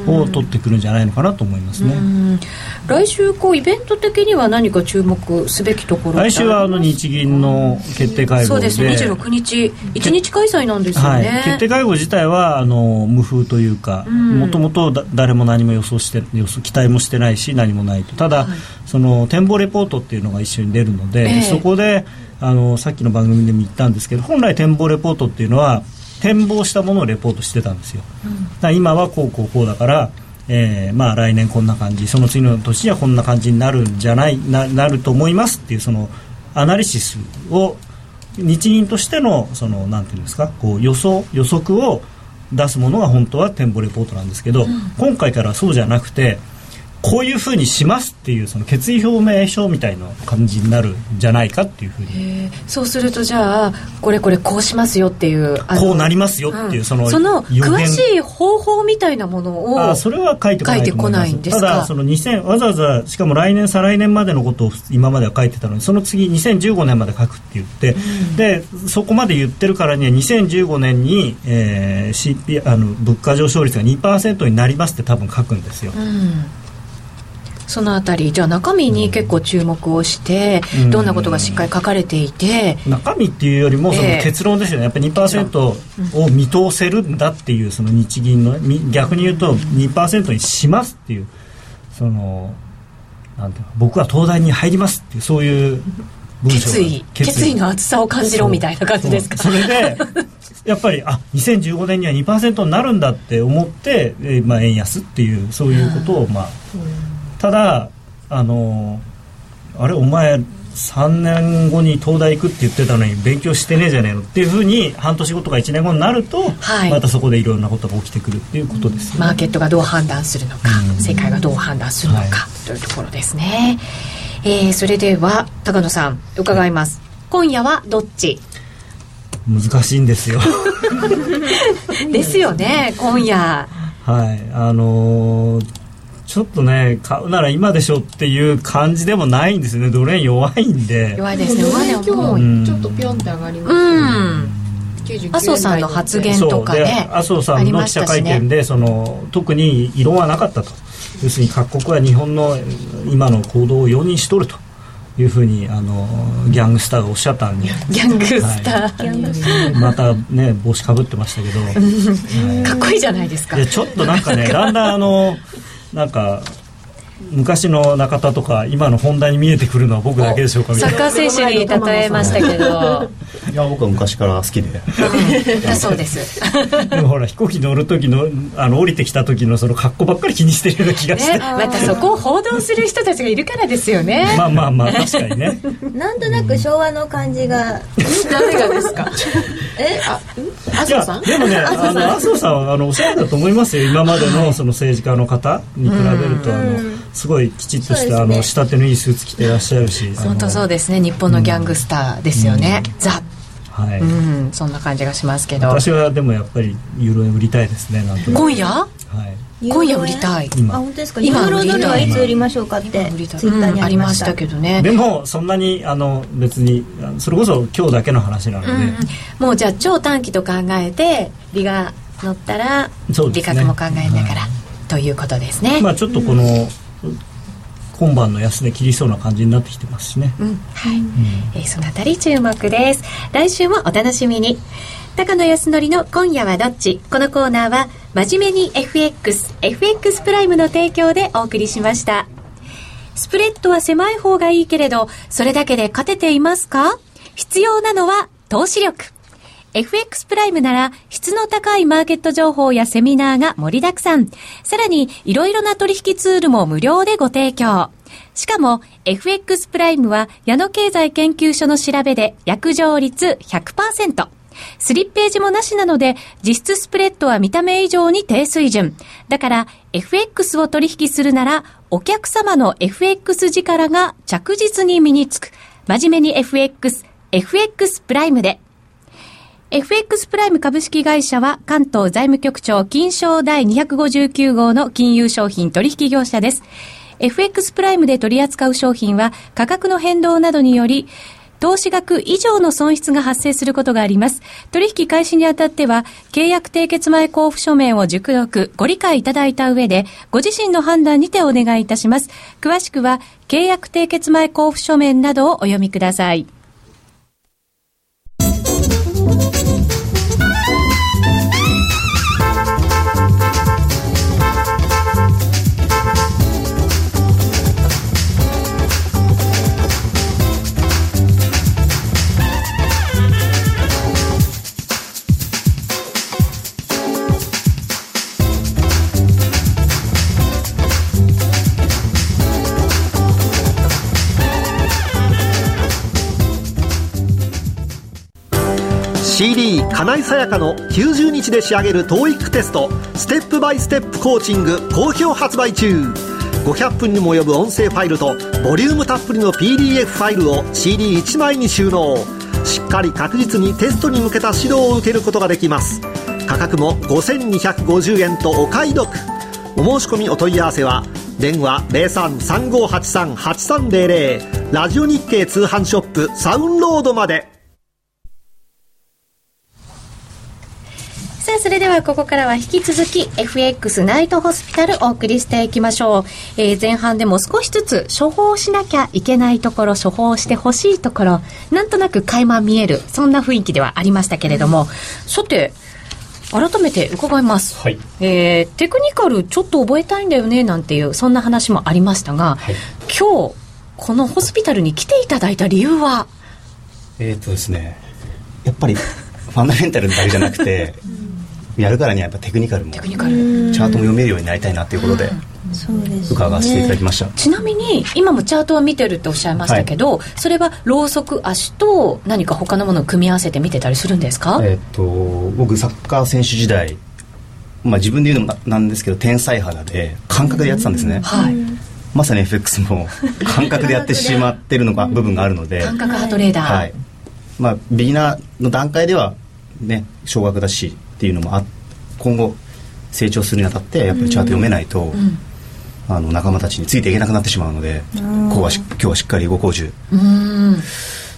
を取ってくるんじゃないのかなと思いますね。うん。来週こうイベント的には何か注目すべきところ来週はあの日銀の決定会合で。そうですね。26日。1日開催なんですよはい。ね、、決定会合自体はあの無風というかん。もともと誰も何も予想して予想期待もしてないし何もないと。ただ、その展望レポートっていうのが一緒に出るので、ええ。そこであのさっきの番組でも言ったんですけど本来展望レポートっていうのは展望したものをレポートしてたんですよ、だから今はこうこうこうだからえーまあ、来年こんな感じその次の年にはこんな感じになるんじゃないななると思いますっていうそのアナリシスを日銀としてのそのなんていうんですかこう予想予測を出すものが本当は展望レポートなんですけど、今回からはそうじゃなくてこういうふうにしますっていうその決意表明書みたいな感じになるんじゃないかっていうふうに。えー。そうするとじゃあこれこれこうしますよっていうこうなりますよっていう、ん。そのその詳しい方法みたいなものをあそれは書いてこないいます。書いてこないんですか？ただその2000わざわざしかも来年再来年までのことを今までは書いてたのにその次2015年まで書くって言って、でそこまで言ってるからには2015年に、えー CP、あの物価上昇率が2%になりますって多分書くんですよ、うんそのあたりじゃあ中身に結構注目をして、うん。どんなことがしっかり書かれていて、中身っていうよりもそのええ。結論ですよね、やっぱり2%を見通せるんだっていうその日銀のみ逆に言うと2%にしますっていうそのなんていうの僕は東大に入りますっていうそういう決意。決意。の厚さを感じろみたいな感じですか？それで やっぱりあ2015年には2%になるんだって思って、えーまあ、円安っていうそういうことを、まあ、ただあのあれお前3年後に東大行くって言ってたのに勉強してねえじゃねえのっていうふうに半年後とか1年後になると、はい。またそこでいろんなことが起きてくるっていうことですよねマーケットがどう判断するのか、うん。世界がどう判断するのか、はい。というところですね、えーそれでは高野さん伺います。今夜はどっち？難しいんですよ。ですよね今夜。はい。あのーちょっとね買うなら今でしょっていう感じでもないんですよね。ドル円弱いんで。弱いですね。今日ちょっとピョンって上がりまうしたね。ん。99麻生さんの発言とかそう。でね麻生さありんの記者ましたしね。会見でその特に異論はなかったと。要するに各国は日本の今の行動を容認しとるというふうにあのギャングスターがおっしゃったんで。ギャングスター、またね帽子かぶってましたけど、はい。かっこいいじゃないですか。いやちょっとなんかねだんだんあのなんか昔の中田とか今の本題に見えてくるのは僕だけでしょうかみたいな。サッカー選手に例えましたけど。いや僕は昔から好きで。だ そうです。でもほら飛行機乗る時のあの降りてきた時のその格好ばっかり気にしてるような気がして、ね、またそこを報道する人たちがいるからですよね。まあまあまあ確かにね。なんとなく昭和の感じが。誰がですか？え？あん？麻生さん？でもねあの麻生さんはあのおしゃれだと思いますよ今までのその政治家の方に比べるとあのすごいきちっとした、ね。あの仕立てのいいスーツ着てらっしゃるし本当そうでですね。日本のギャングスターですよね、ザはい、うんそんな感じがしますけど。私はでもやっぱりユーロ円売りたいですねなん今夜？はい。今夜売りたい。あ今本当ですか？ユ今ーロドルはい。つ売りましょうかって今売りたい。ツイッターにうんありましありましたたけどね。でもそんなにあの別にそれこそ今日だけの話なので、うんもうじゃあ超短期と考えて利が乗ったら利確も考えながらということですね、まあちょっとこの、今晩の安値切りそうな感じになってきてますしね、うんはい。えーそのあたり注目です。来週もお楽しみに。高野康則の今夜はどっち？このコーナーは真面目に FXFX プライムの提供でお送りしました。スプレッドは狭い方がいいけれどそれだけで勝てていますか？必要なのは投資力 FX プライムなら質の高いマーケット情報やセミナーが盛りだくさん。さらにいろいろな取引ツールも無料でご提供。しかも FX プライムは矢野経済研究所の調べで約定率100%。スリッページもなしなので、実質スプレッドは見た目以上に低水準。だから、FX を取引するなら、お客様の FX 力が着実に身につく。真面目に FX、FX プライムで。FX プライム株式会社は関東財務局長金賞第259号の金融商品取引業者です。FX プライムで取り扱う商品は価格の変動などにより投資額以上の損失が発生することがあります。取引開始にあたっては、契約締結前交付書面を熟読、ご理解いただいた上で、ご自身の判断にてお願いいたします。詳しくは、契約締結前交付書面などをお読みください。金井さやかの90日で仕上げる TOEIC テストステップバイステップコーチング好評発売中。500分にも及ぶ音声ファイルとボリュームたっぷりの PDF ファイルを CD1 枚に収納。しっかり確実にテストに向けた指導を受けることができます。価格も5250円とお買い得。お申し込みお問い合わせは電話0335838300ラジオ日経通販ショップサウンロードまで。それではここからは引き続き FX ナイトホスピタルお送りしていきましょう。えー、前半でも少しずつ処方しなきゃいけないところ、処方してほしいところ、なんとなく垣間見える、そんな雰囲気ではありましたけれども、さて、改めて伺います、はい。えーテクニカルちょっと覚えたいんだよねなんていうそんな話もありましたが、はい。今日このホスピタルに来ていただいた理由は？えっ、とですねやっぱりファンダメンタルだけじゃなくて やるからにはやっぱテクニカルもチテクニカル。ャートも読めるようになりたいなっていうことでそうです、ね、伺わせていただきました、ちなみに今もチャートは見てるっておっしゃいましたけど、それはローソク足と何か他のものを組み合わせて見てたりするんですか、えっ、と僕サッカー選手時代まあ自分で言うのもななんですけど天才肌で感覚でやってたんですね、はい。まさに FX も感覚でやってしまってるのが部分があるので。感覚派トレーダー、はい。まあビギナーの段階ではね少額だしっていうのもあ今後成長するにあたってやっぱりチャート読めないと、あの仲間たちについていけなくなってしまうので、ここはし今日はしっかりご講授うん。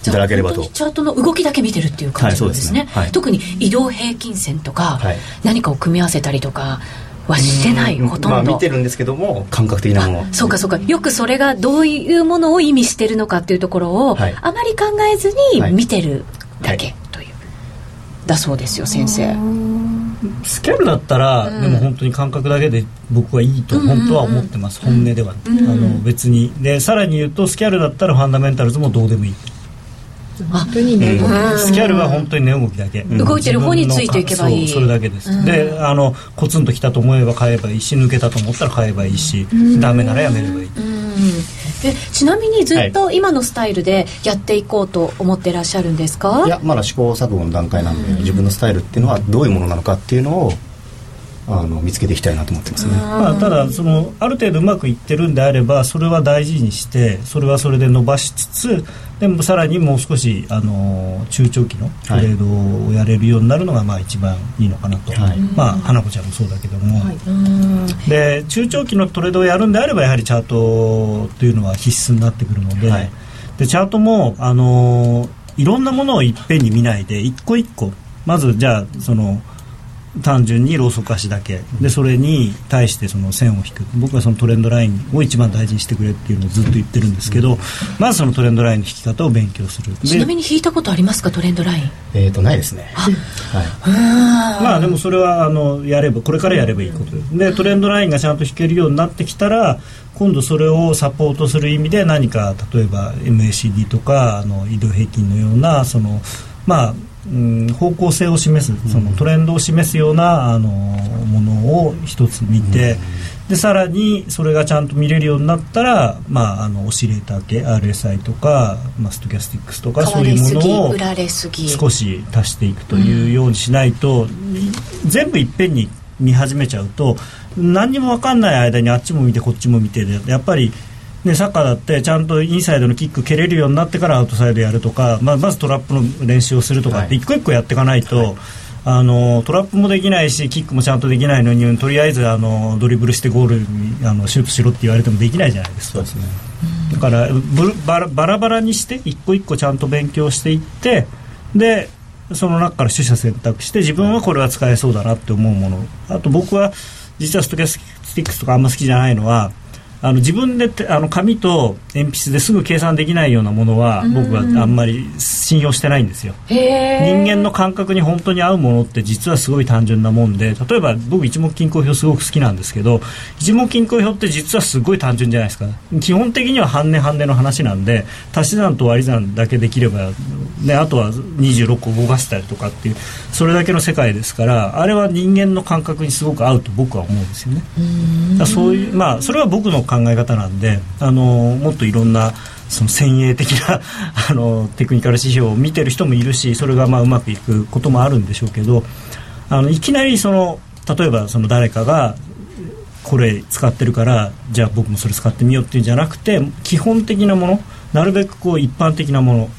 いただければと。チャートの動きだけ見てるっていう感じなんですね,、はいそうですね。はい。特に移動平均線とか、はい。何かを組み合わせたりとかはしてない、うん。ほとんど、まあ見てるんですけども感覚的なもの。そうかそうか。よくそれがどういうものを意味してるのかっていうところを、はい。あまり考えずにはい。見てるだけはい。とだそうですよ先生。スキャルだったら、でも本当に感覚だけで僕はいいと本当は思ってます、本音では、あの別に。でさらに言うとスキャルだったらファンダメンタルズもどうでもいい、本当にね、スキャルは本当に値動きだけ、動いてる方についていけばいい。そうそれだけです、であのコツンときたと思えば買えばいいし抜けたと思ったら買えばいいし、ダメならやめればいい、えちなみにずっと今のスタイルでやっていこうと思ってらっしゃるんですか、いやまだ試行錯誤の段階なんで、自分のスタイルっていうのはどういうものなのかっていうのをあの見つけていきたいなと思ってますね、まあ、ただそのある程度うまくいってるんであればそれは大事にしてそれはそれで伸ばしつつでもさらにもう少しあの中長期のトレードをやれるようになるのがまあ一番いいのかなと、はい。まあ花子ちゃんもそうだけども、で中長期のトレードをやるんであればやはりチャートというのは必須になってくるので,、はい。でチャートもあのいろんなものをいっぺんに見ないで一個一個まずじゃあその単純にローソク足だけ。でそれに対してその線を引く。僕はそのトレンドラインを一番大事にしてくれっていうのをずっと言ってるんですけど、まずそのトレンドラインの引き方を勉強する。ちなでみに引いたことありますか？トレンドライン。えっ、とないですね。はい。まあでもそれはあのやればこれからやればいいこと。ですでトレンドラインがちゃんと引けるようになってきたら今度それをサポートする意味で何か例えば MACD とかあの移動平均のようなそのまあうん方向性を示すそのトレンドを示すようなあのものを一つ見て、でさらにそれがちゃんと見れるようになったら、まあ、あのオシレーター系 RSI とか、まあ、ストキャスティックスとかそういうものを少し足していくというようにしないと、全部いっぺんに見始めちゃうと何にも分かんない間にあっちも見てこっちも見てでやっぱりでサッカーだってちゃんとインサイドのキック蹴れるようになってからアウトサイドやるとか、まあ、まずトラップの練習をするとかって一個一個やっていかないと、はい。あのトラップもできないしキックもちゃんとできないのにとりあえずあのドリブルしてゴールにあのシュートしろって言われてもできないじゃないですか、ね、だからバラバラバラにして一個一個ちゃんと勉強していってでその中から取捨選択して自分はこれは使えそうだなって思うもの。あと僕は実はストキャスティックスとかあんま好きじゃないのはあの自分であの紙と鉛筆ですぐ計算できないようなものは僕はあんまり信用してないんですよ。人間の感覚に本当に合うものって実はすごい単純なもんで例えば僕一目均衡表すごく好きなんですけど一目均衡表って実はすごい単純じゃないですか。基本的には半値半値の話なんで足し算と割り算だけできれば、ね、あとは26個動かしたりとかっていうそれだけの世界ですからあれは人間の感覚にすごく合うと僕は思うんですよね。そういうまあそれは僕の考え方なんであのもっといろんなその先鋭的な あのテクニカル指標を見てる人もいるしそれがまあうまくいくこともあるんでしょうけどあのいきなりその例えばその誰かがこれ使ってるからじゃあ僕もそれ使ってみようっていうんじゃなくて基本的なものなるべくこう一般的なもの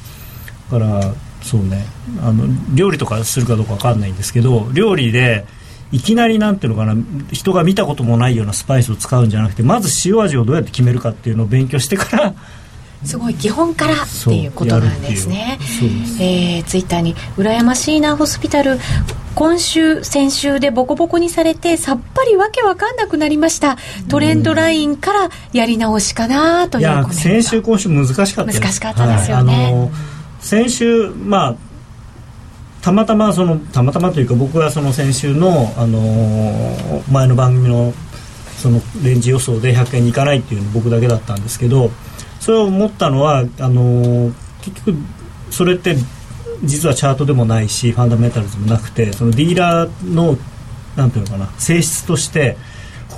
だからそうねあの料理とかするかどうか分かんないんですけど料理でいきなりなんていうのかな人が見たこともないようなスパイスを使うんじゃなくてまず塩味をどうやって決めるかっていうのを勉強してからすごい基本からっていうことなんですね。えー、ツイッターに「羨ましいなホスピタル今週先週でボコボコにされてさっぱりわけわかんなくなりました。トレンドラインからやり直しかなというコメント先週今週難しかった難しかったですよね、はい、先週まあたまたまそのたまたまというか僕はその先週の、あのー、前の番組のそのレンジ予想で100円にいかないっていうの僕だけだったんですけどそれを思ったのはあのー、結局それって実はチャートでもないしファンダメンタルズもなくてそのディーラーのなんていうのかな性質として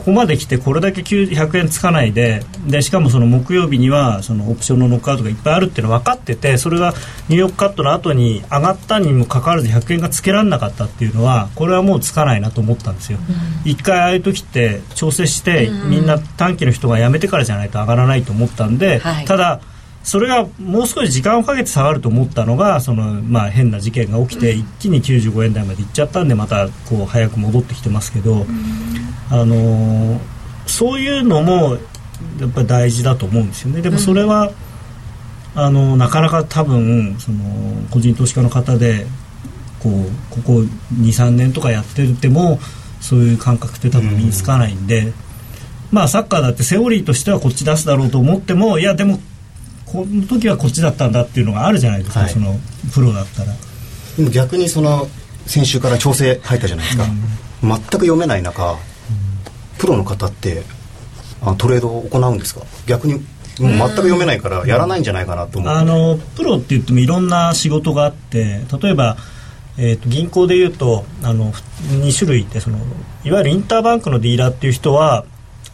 ここまで来てこれだけ100円つかないででしかもその木曜日にはそのオプションのノックアウトがいっぱいあるっていうの分かっててそれがニューヨークカットの後に上がったにもかかわらず100円がつけられなかったっていうのはこれはもうつかないなと思ったんですよ、うん、1回ああいう時って調整してみんな短期の人が辞めてからじゃないと上がらないと思ったんで、はい、ただそれがもう少し時間をかけて下がると思ったのがその、まあ、変な事件が起きて一気に95円台までいっちゃったんでまたこう早く戻ってきてますけど、あのー、そういうのもやっぱり大事だと思うんですよね。でもそれは、あのなかなか多分その個人投資家の方でこうここ23年とかやっててもそういう感覚って多分身につかないんで、まあサッカーだってセオリーとしてはこっち出すだろうと思ってもいやでもこの時はこっちだったんだっていうのがあるじゃないですか、はい、そのプロだったら。でも逆にその先週から調整入ったじゃないですか、うん、全く読めない中、うん、プロの方ってあトレードを行うんですか？逆にもう全く読めないからやらないんじゃないかなと思って、あのプロって言ってもいろんな仕事があって例えばえーと、銀行でいうとあの2種類ってそのいわゆるインターバンクのディーラーっていう人は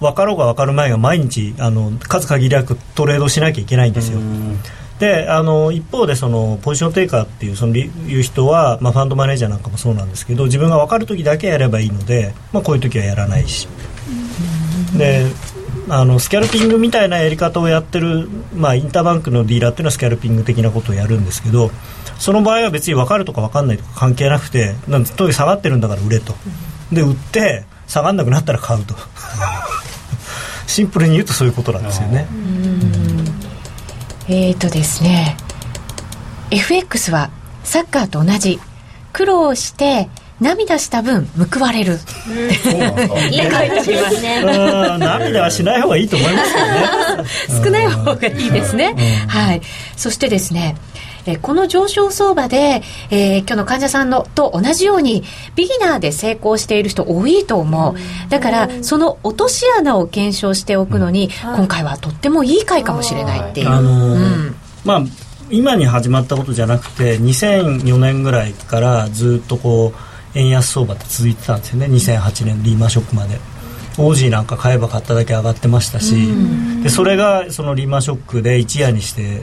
分かろうが分かる前が毎日あの数限りなくトレードしなきゃいけないんですよ。であの一方でそのポジションテイカーっていうそのいう人は、まあ、ファンドマネージャーなんかもそうなんですけど自分が分かる時だけやればいいので、まあ、こういう時はやらないし。であのスキャルピングみたいなやり方をやってる、まあ、インターバンクのディーラーっていうのはスキャルピング的なことをやるんですけどその場合は別に分かるとか分かんないとか関係なくてなんとにかく下がってるんだから売れとで売って下がんなくなったら買うとシンプルに言うとそういうことなんですよね。えっ、ー、とですね FX はサッカーと同じ苦労して涙した分報われる、いい書いてますね。涙はしない方がいいと思いますけどね。少ない方がいいですね、はい。そしてですねえこの上昇相場で、えー、今日の患者さんのと同じようにビギナーで成功している人多いと思う。だからその落とし穴を検証しておくのに、今回はとってもいい回かもしれないっていう、あのーうん、まあ今に始まったことじゃなくて2004年ぐらいからずっとこう円安相場って続いてたんですよね。2008年リーマンショックまで。オージーなんか買えば買っただけ上がってましたし、でそれがそのリーマンショックで一夜にして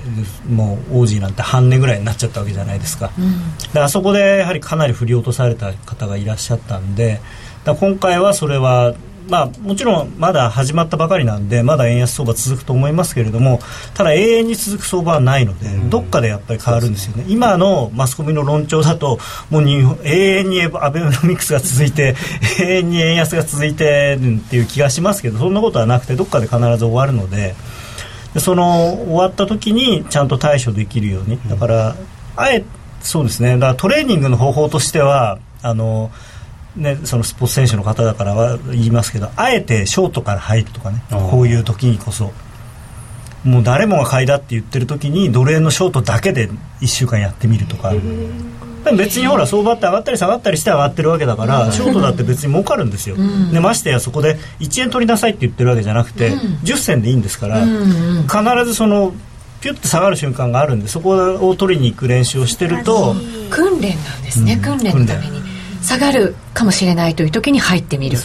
もうオージーなんて半値ぐらいになっちゃったわけじゃないですか、であそこでやはりかなり振り落とされた方がいらっしゃったんでだ今回はそれはまあ、もちろんまだ始まったばかりなんでまだ円安相場続くと思いますけれどもただ永遠に続く相場はないので、どっかでやっぱり変わるんですよね、今のマスコミの論調だともう日本永遠にアベノミクスが続いて 永遠に円安が続いてるっていう気がしますけどそんなことはなくてどっかで必ず終わるのででその終わった時にちゃんと対処できるように。だからあえそうですね。だからトレーニングの方法としてはあのね、そのスポーツ選手の方だからは言いますけどあえてショートから入るとかねこういう時にこそ。もう誰もが買いだって言ってる時にドル円のショートだけで1週間やってみるとか。別にほら相場って上がったり下がったりして上がってるわけだからショートだって別に儲かるんですよ、でましてやそこで1円取りなさいって言ってるわけじゃなくて、10銭でいいんですから、必ずそのピュッと下がる瞬間があるんでそこを取りに行く練習をしてると訓練なんですね、訓練のために下がるかもしれないという時に入ってみる。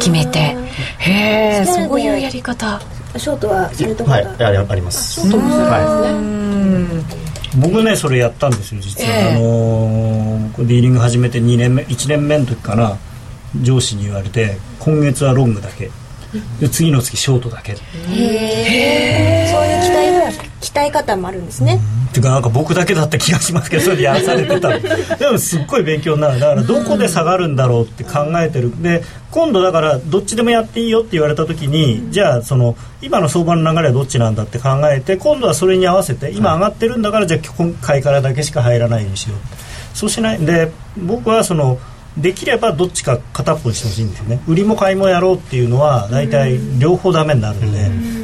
決めて。へえそういうやり方。ショートはされとはいああります。ショートもするんですね、僕ねそれやったんですよ実は、えー、あのー、ディーリング始めて2年目1年目の時かな。上司に言われて今月はロングだけで次の月ショートだけ。へえそういう期待鍛え方もあるんですね。っていうかなんか僕だけだった気がしますけどそれでやらされてた でもすっごい勉強になる。だからどこで下がるんだろうって考えてる。で今度だからどっちでもやっていいよって言われた時にじゃあその今の相場の流れはどっちなんだって考えて今度はそれに合わせて今上がってるんだからじゃあ今回からだけしか入らないようにしよう。そうしないで僕はそのできればどっちか片っぽにしてほしいんですよね売りも買いもやろうっていうのは大体両方ダメになるんで。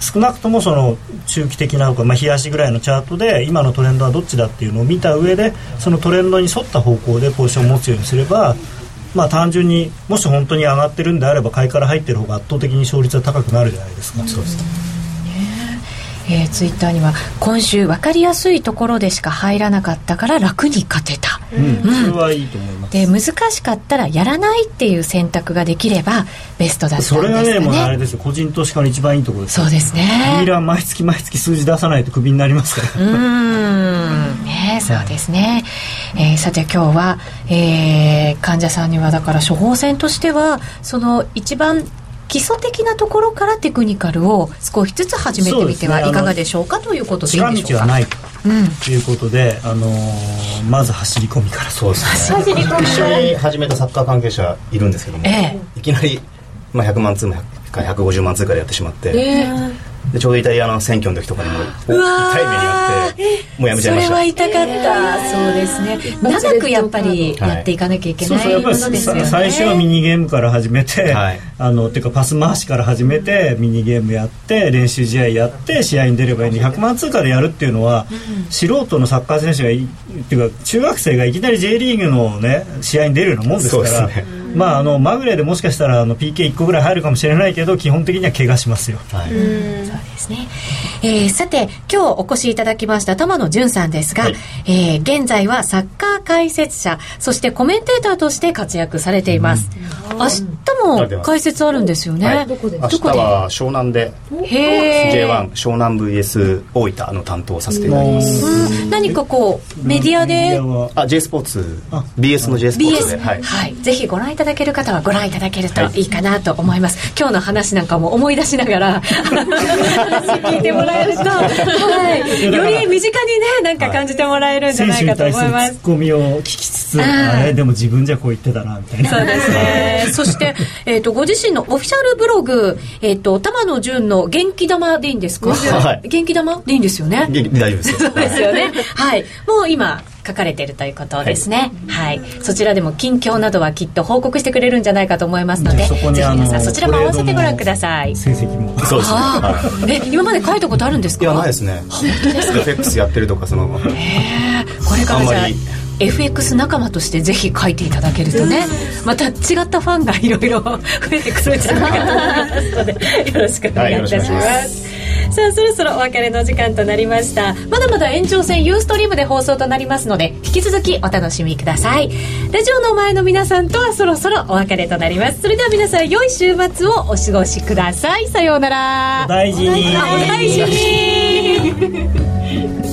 少なくともその中期的な、まあ、冷やしぐらいのチャートで今のトレンドはどっちだっていうのを見た上でそのトレンドに沿った方向でポジションを持つようにすればまあ単純にもし本当に上がってるんであれば買いから入ってる方が圧倒的に勝率は高くなるじゃないですか。そうですえー、ツイッターには今週分かりやすいところでしか入らなかったから楽に勝てた、うん、うん、それはいいと思います。で難しかったらやらないっていう選択ができればベストだったんですかね。それがねもうあれですよ。個人投資家の一番いいところですそうですね。ミラー毎月毎月数字出さないとクビになりますから。うん。ねそうですね、えー、さて今日は、えー、患者さんにはだから処方箋としてはその一番基礎的なところからテクニカルを少しずつ始めてみてはいかがでしょうか、ね、ということでいいでしょうか？道はないということで、あのー、まず走り込みからそうですね。走り込み。一緒に始めたサッカー関係者いるんですけども、ええ、いきなり、まあ、100万通か150万通からやってしまって、えーでちょうどイタリアの選挙の時とかにも痛い目にあってもうやめちゃいました。それは痛かった。そうですね長くやっぱりやっていかなきゃいけない、ですよね。最初はミニゲームから始めて、はい、あのていうかパス回しから始めてミニゲームやって練習試合やって試合に出ればいい100万通貨でやるっていうのは、うん、素人のサッカー選手がっていうか中学生がいきなり J リーグのね試合に出るようなもんですから、ね、まああのまぐれでもしかしたらあの PK1 個ぐらい入るかもしれないけど基本的には怪我しますよ、はい、そうですね、えー、さて今日お越しいただきました玉野純さんですが、はい、えー、現在はサッカー解説者そしてコメンテーターとして活躍されています、うん、明日も解説あるんですよね、はい、どこで明日は湘南で J1 湘南 VS 大分の担当させていただきます。何かこうメディアで？あ J スポーツ。BS の J スポーツ。で、はい、はい、ぜひご覧いただける方はご覧いただけるといいかなと思います、はい、今日の話なんかも思い出しながら 話聞いてもらえると、はい、より身近にねなんか感じてもらえるんじゃないかと思います、ツッコミを聞きつつあれでも自分じゃこう言ってたなみたいな。そうですね。そして、えーと、ご自身のオフィシャルブログ、えーと、玉野純の元気玉でいいんですか、はい、元気玉でいいんですよね？元気大丈夫です そうですよね。はい。もう今書かれているということですね、はい、はい、そちらでも近況などはきっと報告してくれるんじゃないかと思いますのでぜひ皆さんそちらも合わせてご覧ください。成績も。そうですね、え今まで書いたことあるんですか？いやないですね。本当ですか？FX やってるとかそのへえこれからじゃあ FX 仲間としてぜひ書いていただけるとねまた違ったファンがいろいろ 増えてくるんじゃないかと思いますのでよろしくお願いいたします、はいさあそろそろお別れの時間となりました。まだまだ延長戦ユーストリームで放送となりますので引き続きお楽しみください。ラジオの前の皆さんとはそろそろお別れとなります。それでは皆さん良い週末をお過ごしください。さようなら。お大事に。お大事に